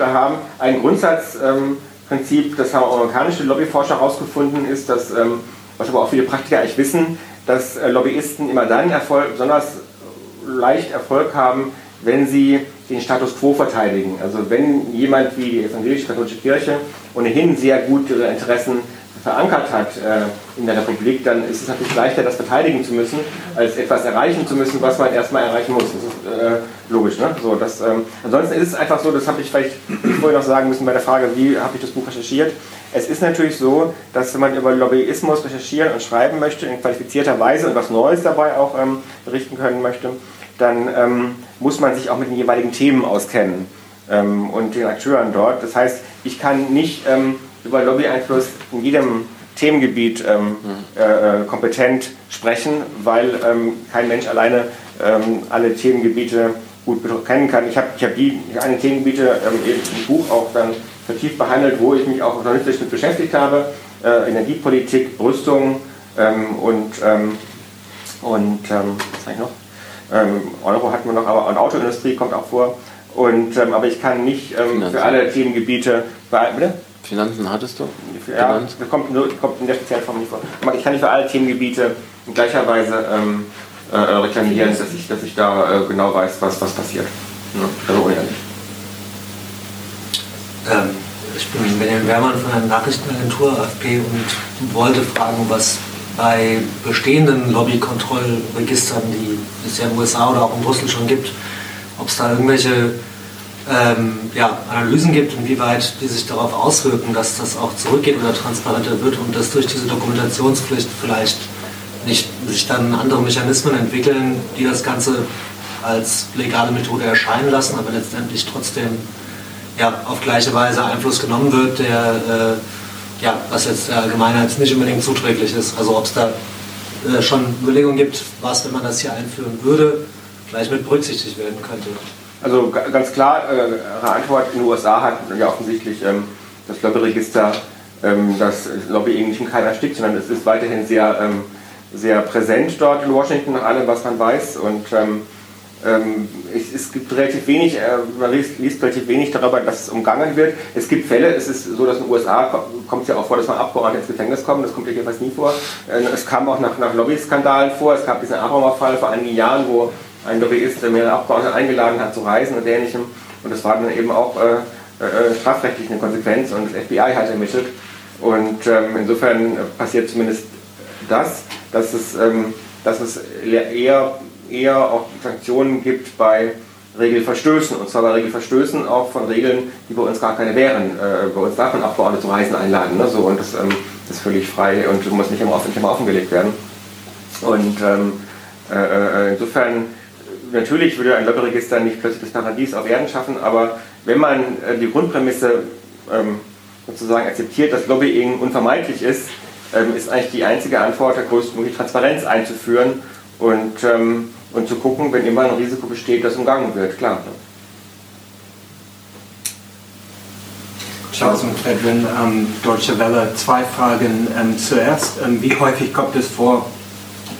haben. Ein Grundsatzprinzip, ähm, das haben amerikanische Lobbyforscher herausgefunden, ist, dass, ähm, was aber auch viele Praktiker eigentlich wissen, dass äh, Lobbyisten immer dann Erfolg, besonders leicht Erfolg haben, wenn sie den Status quo verteidigen. Also wenn jemand wie die evangelische-katholische Kirche ohnehin sehr gut ihre Interessen verankert hat äh, in der Republik, dann ist es natürlich leichter, das verteidigen zu müssen, als etwas erreichen zu müssen, was man erstmal erreichen muss. Das ist äh, logisch. Ne? So, das, ähm, ansonsten ist es einfach so, das habe ich vielleicht vorher noch sagen müssen bei der Frage, wie habe ich das Buch recherchiert. Es ist natürlich so, dass wenn man über Lobbyismus recherchieren und schreiben möchte, in qualifizierter Weise und was Neues dabei auch ähm, berichten können möchte, dann ähm, muss man sich auch mit den jeweiligen Themen auskennen ähm, und den Akteuren dort. Das heißt, ich kann nicht ähm, über Lobbyeinfluss in jedem Themengebiet ähm, äh, kompetent sprechen, weil ähm, kein Mensch alleine ähm, alle Themengebiete gut kennen kann. Ich habe ich hab die eine Themengebiete im Buch auch dann vertieft behandelt, wo ich mich auch journalistisch mit beschäftigt habe. Äh, Energiepolitik, Rüstung und, und was sage ich noch? Ähm, Euro hatten wir noch, aber und Autoindustrie kommt auch vor. Und, ähm, aber ich kann nicht ähm, für alle Themengebiete. Bitte? Finanzen hattest du? Ja, das kommt, nur, kommt in der speziellen Form nicht vor. Aber ich kann nicht für alle Themengebiete in gleicher Weise ähm, äh, reklamieren, dass ich, dass ich da äh, genau weiß, was, was passiert. Ja, also unehrlich. Ähm, ich bin Benjamin Wehrmann von der Nachrichtenagentur AFP und wollte fragen, was bei bestehenden Lobbykontrollregistern, die es ja in den USA oder auch in Brüssel schon gibt, ob es da irgendwelche ähm, ja, Analysen gibt, inwieweit die sich darauf auswirken, dass das auch zurückgeht oder transparenter wird und dass durch diese Dokumentationspflicht vielleicht nicht sich dann andere Mechanismen entwickeln, die das Ganze als legale Methode erscheinen lassen, aber letztendlich trotzdem ja, auf gleiche Weise Einfluss genommen wird, der äh, ja, was jetzt der Allgemeinheit nicht unbedingt zuträglich ist. Also ob es da äh, schon Überlegungen gibt, was, wenn man das hier einführen würde, vielleicht mit berücksichtigt werden könnte. Also ganz klar, äh, Antwort in den USA hat ja offensichtlich ähm, das Lobbyregister ähm, das Lobbying nicht in Keim erstickt, sondern es ist weiterhin sehr, ähm, sehr präsent dort in Washington, nach allem, was man weiß. Und ähm, ähm, es, es, gibt relativ wenig, äh, man liest, liest, relativ wenig darüber, dass es umgangen wird. Es gibt Fälle, es ist so, dass in den USA kommt es ja auch vor, dass man Abgeordnete ins Gefängnis kommen, das kommt ja jedenfalls nie vor. Äh, es kam auch nach, nach Lobby-Skandalen vor, es gab diesen Abramer-Fall vor einigen Jahren, wo ein Lobbyist mehrere Abgeordnete eingeladen hat zu reisen und ähnlichem. Und das war dann eben auch äh, äh, strafrechtlich eine Konsequenz und das FBI hat ermittelt. Und ähm, insofern passiert zumindest das, dass es, ähm, dass es eher eher auch Sanktionen gibt bei Regelverstößen. Und zwar bei Regelverstößen auch von Regeln, die bei uns gar keine wären. Äh, bei uns darf man Abgeordnete zu Reisen einladen. Ne? So, und das, ähm, ist völlig frei und muss nicht immer, offen, nicht immer offengelegt werden. Und ähm, äh, äh, insofern, natürlich würde ein Lobbyregister nicht plötzlich das Paradies auf Erden schaffen, aber wenn man äh, die Grundprämisse ähm, sozusagen akzeptiert, dass Lobbying unvermeidlich ist, ähm, ist eigentlich die einzige Antwort, der größtmögliche Transparenz einzuführen und ähm, und zu gucken, wenn immer ein Risiko besteht, dass umgangen wird, klar. Charles McFedrin, ähm, Deutsche Welle. Zwei Fragen. Ähm, zuerst, wie häufig kommt es vor,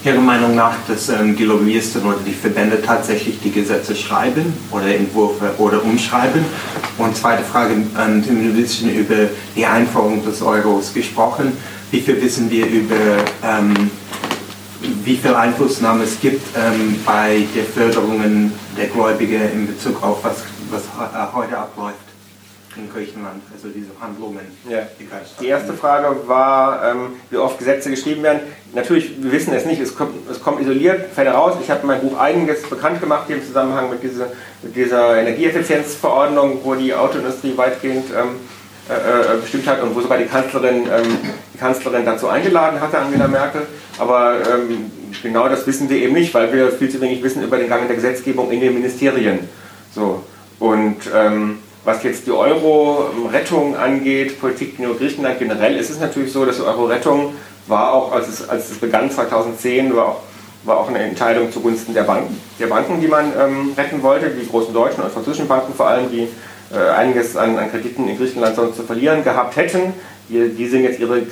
Ihrer Meinung nach, dass ähm, die Lobbyisten oder die Verbände tatsächlich die Gesetze schreiben oder Entwürfe oder umschreiben? Und zweite Frage, ähm, Sie haben ein bisschen über die Einführung des Euros gesprochen. Wie viel wissen wir über ähm, wie viel Einflussnahme es gibt ähm, bei der Förderung der Gläubiger in Bezug auf was, was äh, heute abläuft in Griechenland, also diese Handlungen. Ja. Die erste Frage war, ähm, wie oft Gesetze geschrieben werden. Natürlich, wir wissen es nicht, es kommt, es kommt isoliert, fällt raus. Ich habe in meinem Buch einiges bekannt gemacht hier im Zusammenhang mit dieser, mit dieser Energieeffizienzverordnung, wo die Autoindustrie weitgehend ähm, äh, äh, bestimmt hat und wo sogar die Kanzlerin, ähm, die Kanzlerin dazu eingeladen hatte, Angela Merkel. Aber ähm, genau das wissen wir eben nicht, weil wir viel zu wenig wissen über den Gang der Gesetzgebung in den Ministerien. So. Und ähm, was jetzt die Euro-Rettung angeht, Politik in Griechenland generell, ist es natürlich so, dass die Euro-Rettung war auch, als es, als es begann 2010, war auch, war auch eine Entscheidung zugunsten der Banken, der Banken, die man ähm, retten wollte, die großen deutschen und französischen Banken vor allem, die äh, einiges an, an, Krediten in Griechenland sonst zu verlieren gehabt hätten. Die, die sind jetzt ihre äh,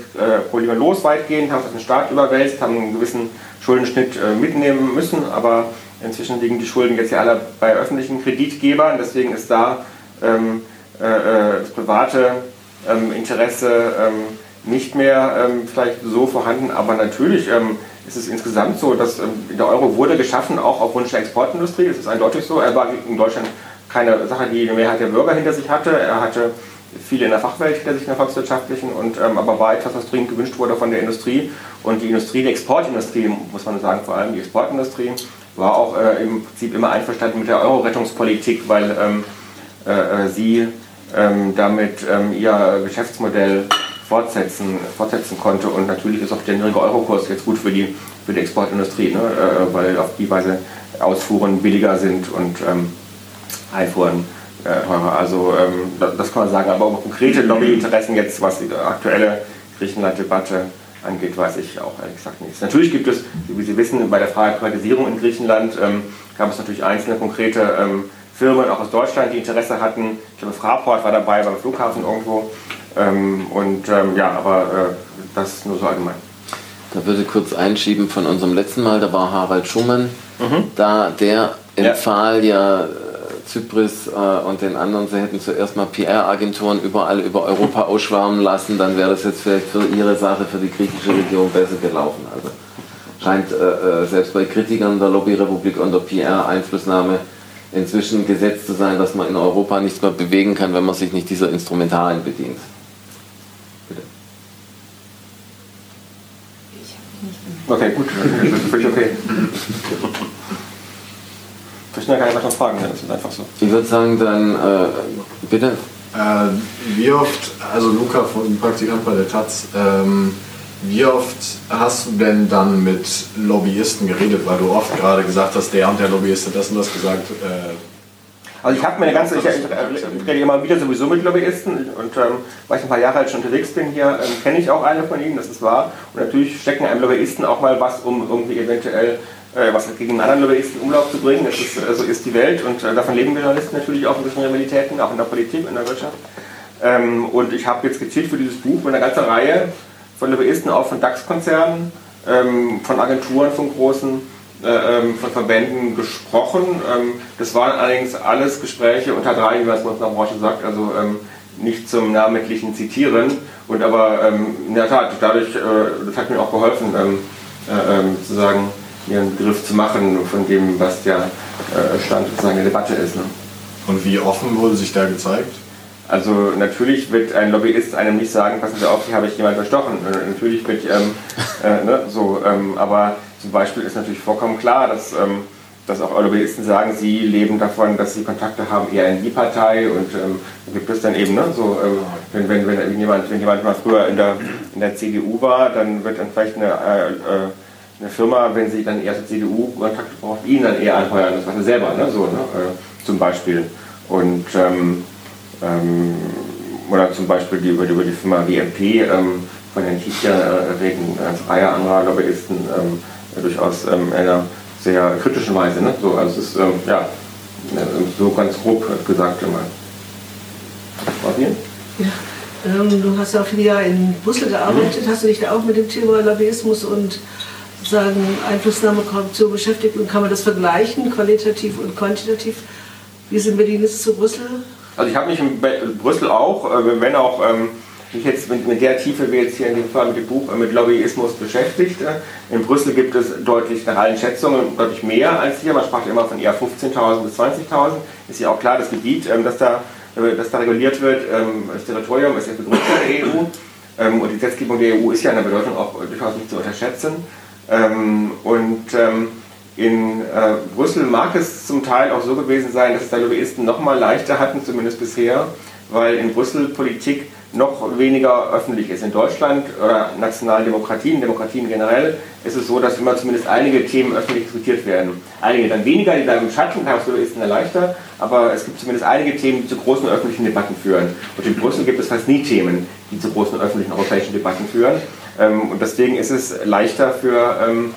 Probleme los weitgehend, haben es auf den Staat überwälzt, haben einen gewissen Schuldenschnitt äh, mitnehmen müssen, aber inzwischen liegen die Schulden jetzt ja alle bei öffentlichen Kreditgebern, deswegen ist da ähm, äh, äh, das private ähm, Interesse ähm, nicht mehr ähm, vielleicht so vorhanden, aber natürlich ähm, ist es insgesamt so, dass der Euro wurde geschaffen, auch auf Wunsch der Exportindustrie, das ist eindeutig so. Er war in Deutschland keine Sache, die die Mehrheit der Bürger hinter sich hatte. Er hatte viele in der Fachwelt hinter sich, in der volkswirtschaftlichen, und, ähm, aber war etwas, was dringend gewünscht wurde von der Industrie. Und die Industrie, die Exportindustrie, muss man sagen, vor allem die Exportindustrie, war auch äh, im Prinzip immer einverstanden mit der Euro-Rettungspolitik, weil ähm, äh, äh sie ähm, damit ähm, ihr Geschäftsmodell fortsetzen, fortsetzen konnte. Und natürlich ist auch der niedrige Eurokurs jetzt gut für die, für die Exportindustrie, ne? äh, weil auf die Weise Ausfuhren billiger sind und ähm, Einfuhren äh, teurer. Also ähm, das kann man sagen, aber auch konkrete Lobbyinteressen jetzt, was die aktuelle Griechenland-Debatte angeht, weiß ich auch ehrlich gesagt nichts. Natürlich gibt es, wie Sie wissen, bei der Frage Privatisierung in Griechenland ähm, gab es natürlich einzelne konkrete ähm, Firmen, auch aus Deutschland, die Interesse hatten. Ich glaube, Fraport war dabei beim Flughafen irgendwo. Ähm, und ähm, ja, aber äh, das nur so allgemein. Da würde ich kurz einschieben von unserem letzten Mal, da war Harald Schumann, mhm. da der empfahl ja, ja Zypris äh, und den anderen, sie hätten zuerst mal PR-Agenturen überall über Europa ausschwärmen lassen, dann wäre das jetzt vielleicht für ihre Sache, für die griechische Regierung besser gelaufen. Also scheint äh, äh selbst bei Kritikern der Lobbyrepublik unter PR-Einflussnahme inzwischen gesetzt zu sein, dass man in Europa nichts mehr bewegen kann, wenn man sich nicht dieser Instrumentarien bedient. Bitte. Okay, gut, das ist völlig okay. Vielleicht kann ich noch fragen, das ist einfach so. Ich würde sagen, dann äh, bitte. Äh, wie oft, also Luca von Praktikant bei der Taz, ähm, wie oft hast du denn dann mit Lobbyisten geredet, weil du oft gerade gesagt hast, der und der Lobbyist hat das und das gesagt? Äh, also ich habe mir eine ganze, ich, ich, rede immer wieder sowieso mit Lobbyisten und ähm, weil ich ein paar Jahre alt schon unterwegs bin hier, ähm, kenne ich auch eine von ihnen, das ist wahr. Und natürlich stecken einem Lobbyisten auch mal was, um irgendwie eventuell äh, was gegen einen anderen Lobbyisten in Umlauf zu bringen. Das ist, äh, so ist die Welt und äh, davon leben wir Journalisten natürlich auch in gewissen Realitäten, auch in der Politik, in der Wirtschaft. Ähm, und ich habe jetzt gezielt für dieses Buch mit einer ganzen Reihe von Lobbyisten, auch von DAX-Konzernen, ähm, von Agenturen, von großen, äh, ähm, von Verbänden gesprochen. Ähm, das waren allerdings alles Gespräche unter drei, wie man es in der Branche sagt, also ähm, nicht zum namentlichen Zitieren. Und aber ähm, in der Tat, dadurch, äh, das hat mir auch geholfen, äh, zu sagen, hier einen Begriff zu machen von dem, was der Stand sozusagen der Debatte ist. Ne? Und wie offen wurde sich da gezeigt? Also natürlich wird ein Lobbyist einem nicht sagen, passen Sie auf, hier habe ich jemand verstochen. Äh, natürlich wird, ähm, äh, ne, so, ähm, aber zum Beispiel ist natürlich vollkommen klar, dass, ähm, dass auch Lobbyisten sagen, sie leben davon, dass sie Kontakte haben eher in die Partei und ähm, gibt es dann eben, ne, so, ähm, wenn, wenn, wenn, jemand, wenn jemand mal früher in der, in der CDU war, dann wird dann vielleicht eine, äh, äh, eine Firma, wenn sie dann eher zur CDU Kontakte braucht, ihn dann eher anheuern, das war er selber, ne, so, ne, äh, zum Beispiel. Und ähm, ähm, oder zum Beispiel die, über, die, über die Firma WMP ähm, von Herrn Kicher äh, reden eine Reihe anderer Lobbyisten ähm, durchaus ähm, in einer sehr kritischen Weise. Ne? So, also es ist ähm, ja, so ganz grob gesagt immer. Ja. Ähm, du hast ja auch viele Jahre in Brüssel gearbeitet. Hast du dich da auch mit dem Thema Lobbyismus und sagen Einflussnahme, Korruption beschäftigt und kann man das vergleichen, qualitativ und quantitativ? Wie es in Berlin ist zu Brüssel? Also ich habe mich in Brüssel auch, äh, wenn auch ähm, nicht jetzt mit, mit, der Tiefe wie jetzt hier in dem Fall mit dem Buch, äh, mit Lobbyismus beschäftigt. Äh. In Brüssel gibt es deutlich nach allen Schätzungen deutlich mehr als hier. Man sprach immer von eher 15.000 bis 20.000. Ist ja auch klar, das Gebiet, ähm, das, da, das da reguliert wird, ähm, das Territorium ist ja viel größer der EU. Und die Gesetzgebung der EU ist ja in der Bedeutung auch durchaus nicht zu unterschätzen. Und in äh, Brüssel mag es zum Teil auch so gewesen sein, dass es da Lobbyisten noch mal leichter hatten, zumindest bisher, weil in Brüssel Politik noch weniger öffentlich ist. In Deutschland oder nationalen Demokratien, Demokratien generell, ist es so, dass immer zumindest einige Themen öffentlich diskutiert werden. Einige dann weniger, die bleiben im Schatten, da ist Lobbyisten leichter, aber es gibt zumindest einige Themen, die zu großen öffentlichen Debatten führen. Und in Brüssel gibt es fast nie Themen, die zu großen öffentlichen europäischen Debatten führen. Ähm, und deswegen ist es leichter für ähm,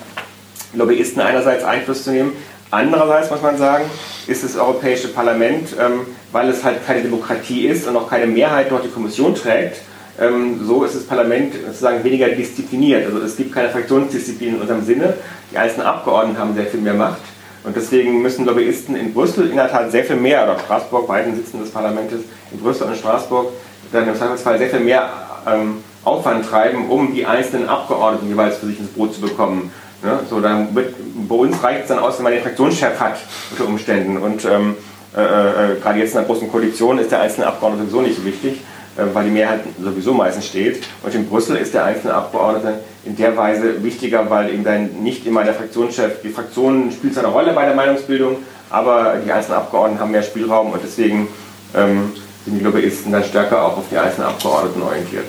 Lobbyisten einerseits Einfluss zu nehmen, Andererseits muss man sagen, ist das Europäische Parlament, ähm, weil es halt keine Demokratie ist und auch keine Mehrheit dort die Kommission trägt, ähm, so ist das Parlament sozusagen weniger diszipliniert. Also es gibt keine Fraktionsdisziplin in unserem Sinne. Die einzelnen Abgeordneten haben sehr viel mehr Macht. Und deswegen müssen Lobbyisten in Brüssel in der Tat sehr viel mehr, oder Straßburg, beiden Sitzen des Parlaments, in Brüssel und Straßburg, dann im Zweifelsfall sehr viel mehr ähm, Aufwand treiben, um die einzelnen Abgeordneten jeweils für sich ins Brot zu bekommen. Ne? So, dann wird, bei uns reicht es dann aus, wenn man den Fraktionschef hat, unter Umständen. Und ähm, äh, äh, gerade jetzt in der großen Koalition ist der einzelne Abgeordnete sowieso nicht so wichtig. Äh, weil die Mehrheit sowieso meistens steht. Und in Brüssel ist der einzelne Abgeordnete in der Weise wichtiger, weil eben dann nicht immer der Fraktionschef, die Fraktion spielt seine Rolle bei der Meinungsbildung, aber die einzelnen Abgeordneten haben mehr Spielraum und deswegen ähm, sind die Lobbyisten dann stärker auch auf die einzelnen Abgeordneten orientiert.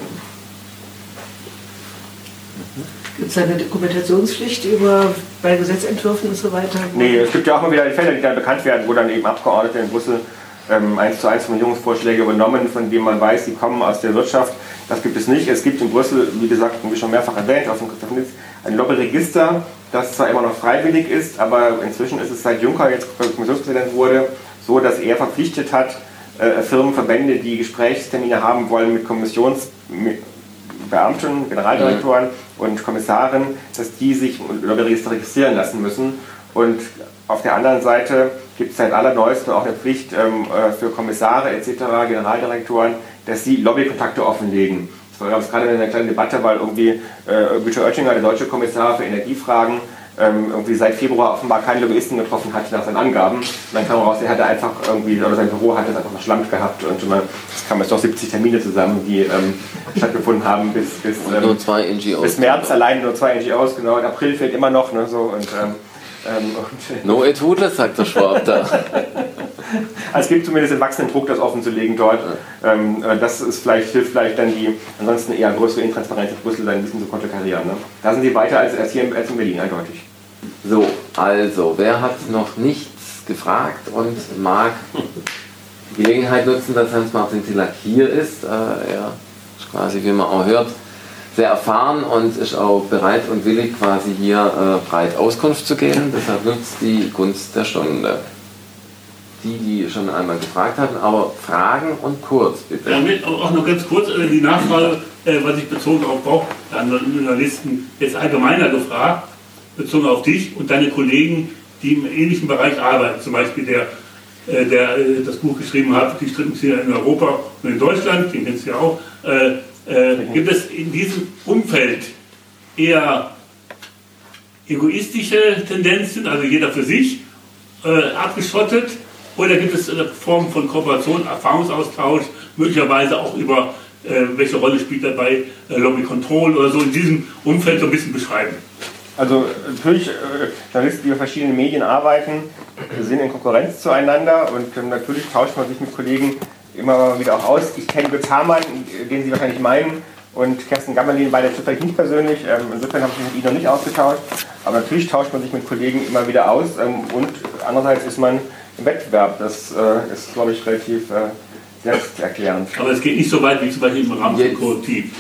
Gibt es eine Dokumentationspflicht über, bei Gesetzentwürfen und so weiter? Nee, es gibt ja auch mal wieder Fälle, die dann bekannt werden, wo dann eben Abgeordnete in Brüssel ähm, 1 zu 1 Formulierungsvorschläge übernommen, von denen man weiß, die kommen aus der Wirtschaft. Das gibt es nicht. Es gibt in Brüssel, wie gesagt, wie schon mehrfach erwähnt, auf dem Christoph ein Lobbyregister, das zwar immer noch freiwillig ist, aber inzwischen ist es seit Juncker jetzt Kommissionspräsident wurde, so, dass er verpflichtet hat, äh, Firmen, Verbände, die Gesprächstermine haben wollen mit Kommissionsbeamten, Generaldirektoren. Und Kommissaren, dass die sich Lobbyregister registrieren lassen müssen. Und auf der anderen Seite gibt es seit allerneuestem auch eine Pflicht ähm, äh, für Kommissare etc., Generaldirektoren, dass sie Lobbykontakte offenlegen. Das es gerade in einer kleinen Debatte, weil irgendwie äh, Güter Oettinger, der deutsche Kommissar für Energiefragen, ähm, irgendwie seit Februar offenbar keine Lobbyisten getroffen hat nach seinen Angaben. Und dann kam raus, er hatte einfach irgendwie, oder sein Büro hat das einfach verschlammt gehabt und man, es kamen jetzt doch 70 Termine zusammen, die ähm, stattgefunden haben bis, bis, ähm, nur zwei NGOs. bis März allein, nur zwei NGOs, genau, in April fehlt immer noch, ne, so, und, ähm, no it would, sagt der Schwab da. Also es gibt zumindest den wachsenden Druck, das offenzulegen dort. Ähm, äh, das ist vielleicht, hilft vielleicht dann die ansonsten eher größere Intransparenz in Brüssel dann ein bisschen zu konterkarieren. Ne? Da sind sie weiter als, als hier als in Berlin, eindeutig. So, also, wer hat noch nichts gefragt und mag die Gelegenheit nutzen, dass Hans-Martin Tillack hier ist? Äh, er ist quasi, wie man auch hört, sehr erfahren und ist auch bereit und willig, quasi hier äh, breit Auskunft zu geben. Deshalb nutzt die Gunst der Stunde. Die, die schon einmal gefragt hatten, aber Fragen und kurz, bitte. Ja, auch noch ganz kurz äh, die Nachfrage, äh, was ich bezogen auf Bock, anderen Journalisten, jetzt allgemeiner gefragt, bezogen auf dich und deine Kollegen, die im ähnlichen Bereich arbeiten, zum Beispiel der äh, der äh, das Buch geschrieben hat, die Strippenzieher in Europa und in Deutschland, den kennst du ja auch, äh, äh, gibt es in diesem Umfeld eher egoistische Tendenzen, also jeder für sich, äh, abgeschottet, oder gibt es eine Form von Kooperation, Erfahrungsaustausch, möglicherweise auch über äh, welche Rolle spielt dabei äh, Lobby Control oder so in diesem Umfeld so ein bisschen beschreiben? Also natürlich, äh, Journalisten, die über verschiedene Medien arbeiten, sind in Konkurrenz zueinander und natürlich tauscht man sich mit Kollegen immer wieder auch aus. Ich kenne Götz Hamann, den Sie wahrscheinlich meinen, und Kerstin Gammerlin beide zufällig nicht persönlich. Ähm, insofern habe ich mich mit ihnen noch nicht ausgetauscht. Aber natürlich tauscht man sich mit Kollegen immer wieder aus. Ähm, und andererseits ist man im Wettbewerb. Das äh, ist, glaube ich, relativ äh, selbsterklärend. Aber es geht nicht so weit wie zum Beispiel im Rahmen von Korrektiv.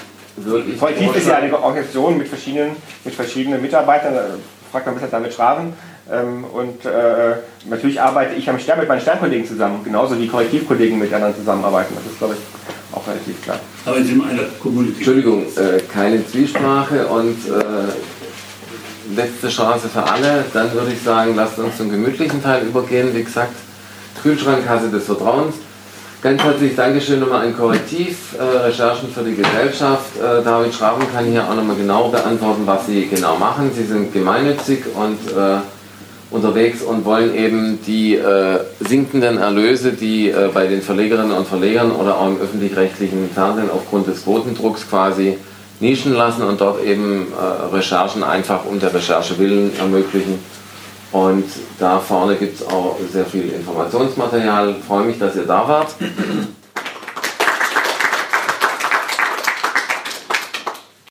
Korrektiv ist ja eine Organisation mit verschiedenen, mit verschiedenen Mitarbeitern. Da fragt man bisschen damit Schraven. Ähm, und äh, natürlich arbeite ich am Stern mit meinen Sternkollegen zusammen, genauso wie Korrektivkollegen mit anderen zusammenarbeiten. Das ist, glaube ich, auch relativ klar. Aber Sie sind eine Community. Entschuldigung, äh, keine Zwiesprache und äh, letzte Chance für alle. Dann würde ich sagen, lasst uns zum gemütlichen Teil übergehen. Wie gesagt, Kühlschrankkasse des Vertrauens. Ganz herzlich Dankeschön nochmal an Korrektiv, äh, Recherchen für die Gesellschaft. Äh, David Schraben kann hier auch nochmal genau beantworten, was Sie genau machen. Sie sind gemeinnützig und äh, unterwegs und wollen eben die äh, sinkenden Erlöse, die äh, bei den Verlegerinnen und Verlegern oder auch im öffentlich-rechtlichen Fernsehen aufgrund des Quotendrucks quasi nischen lassen und dort eben äh, Recherchen einfach um der Recherche willen ermöglichen. Und da vorne gibt es auch sehr viel Informationsmaterial. Freue mich, dass ihr da wart.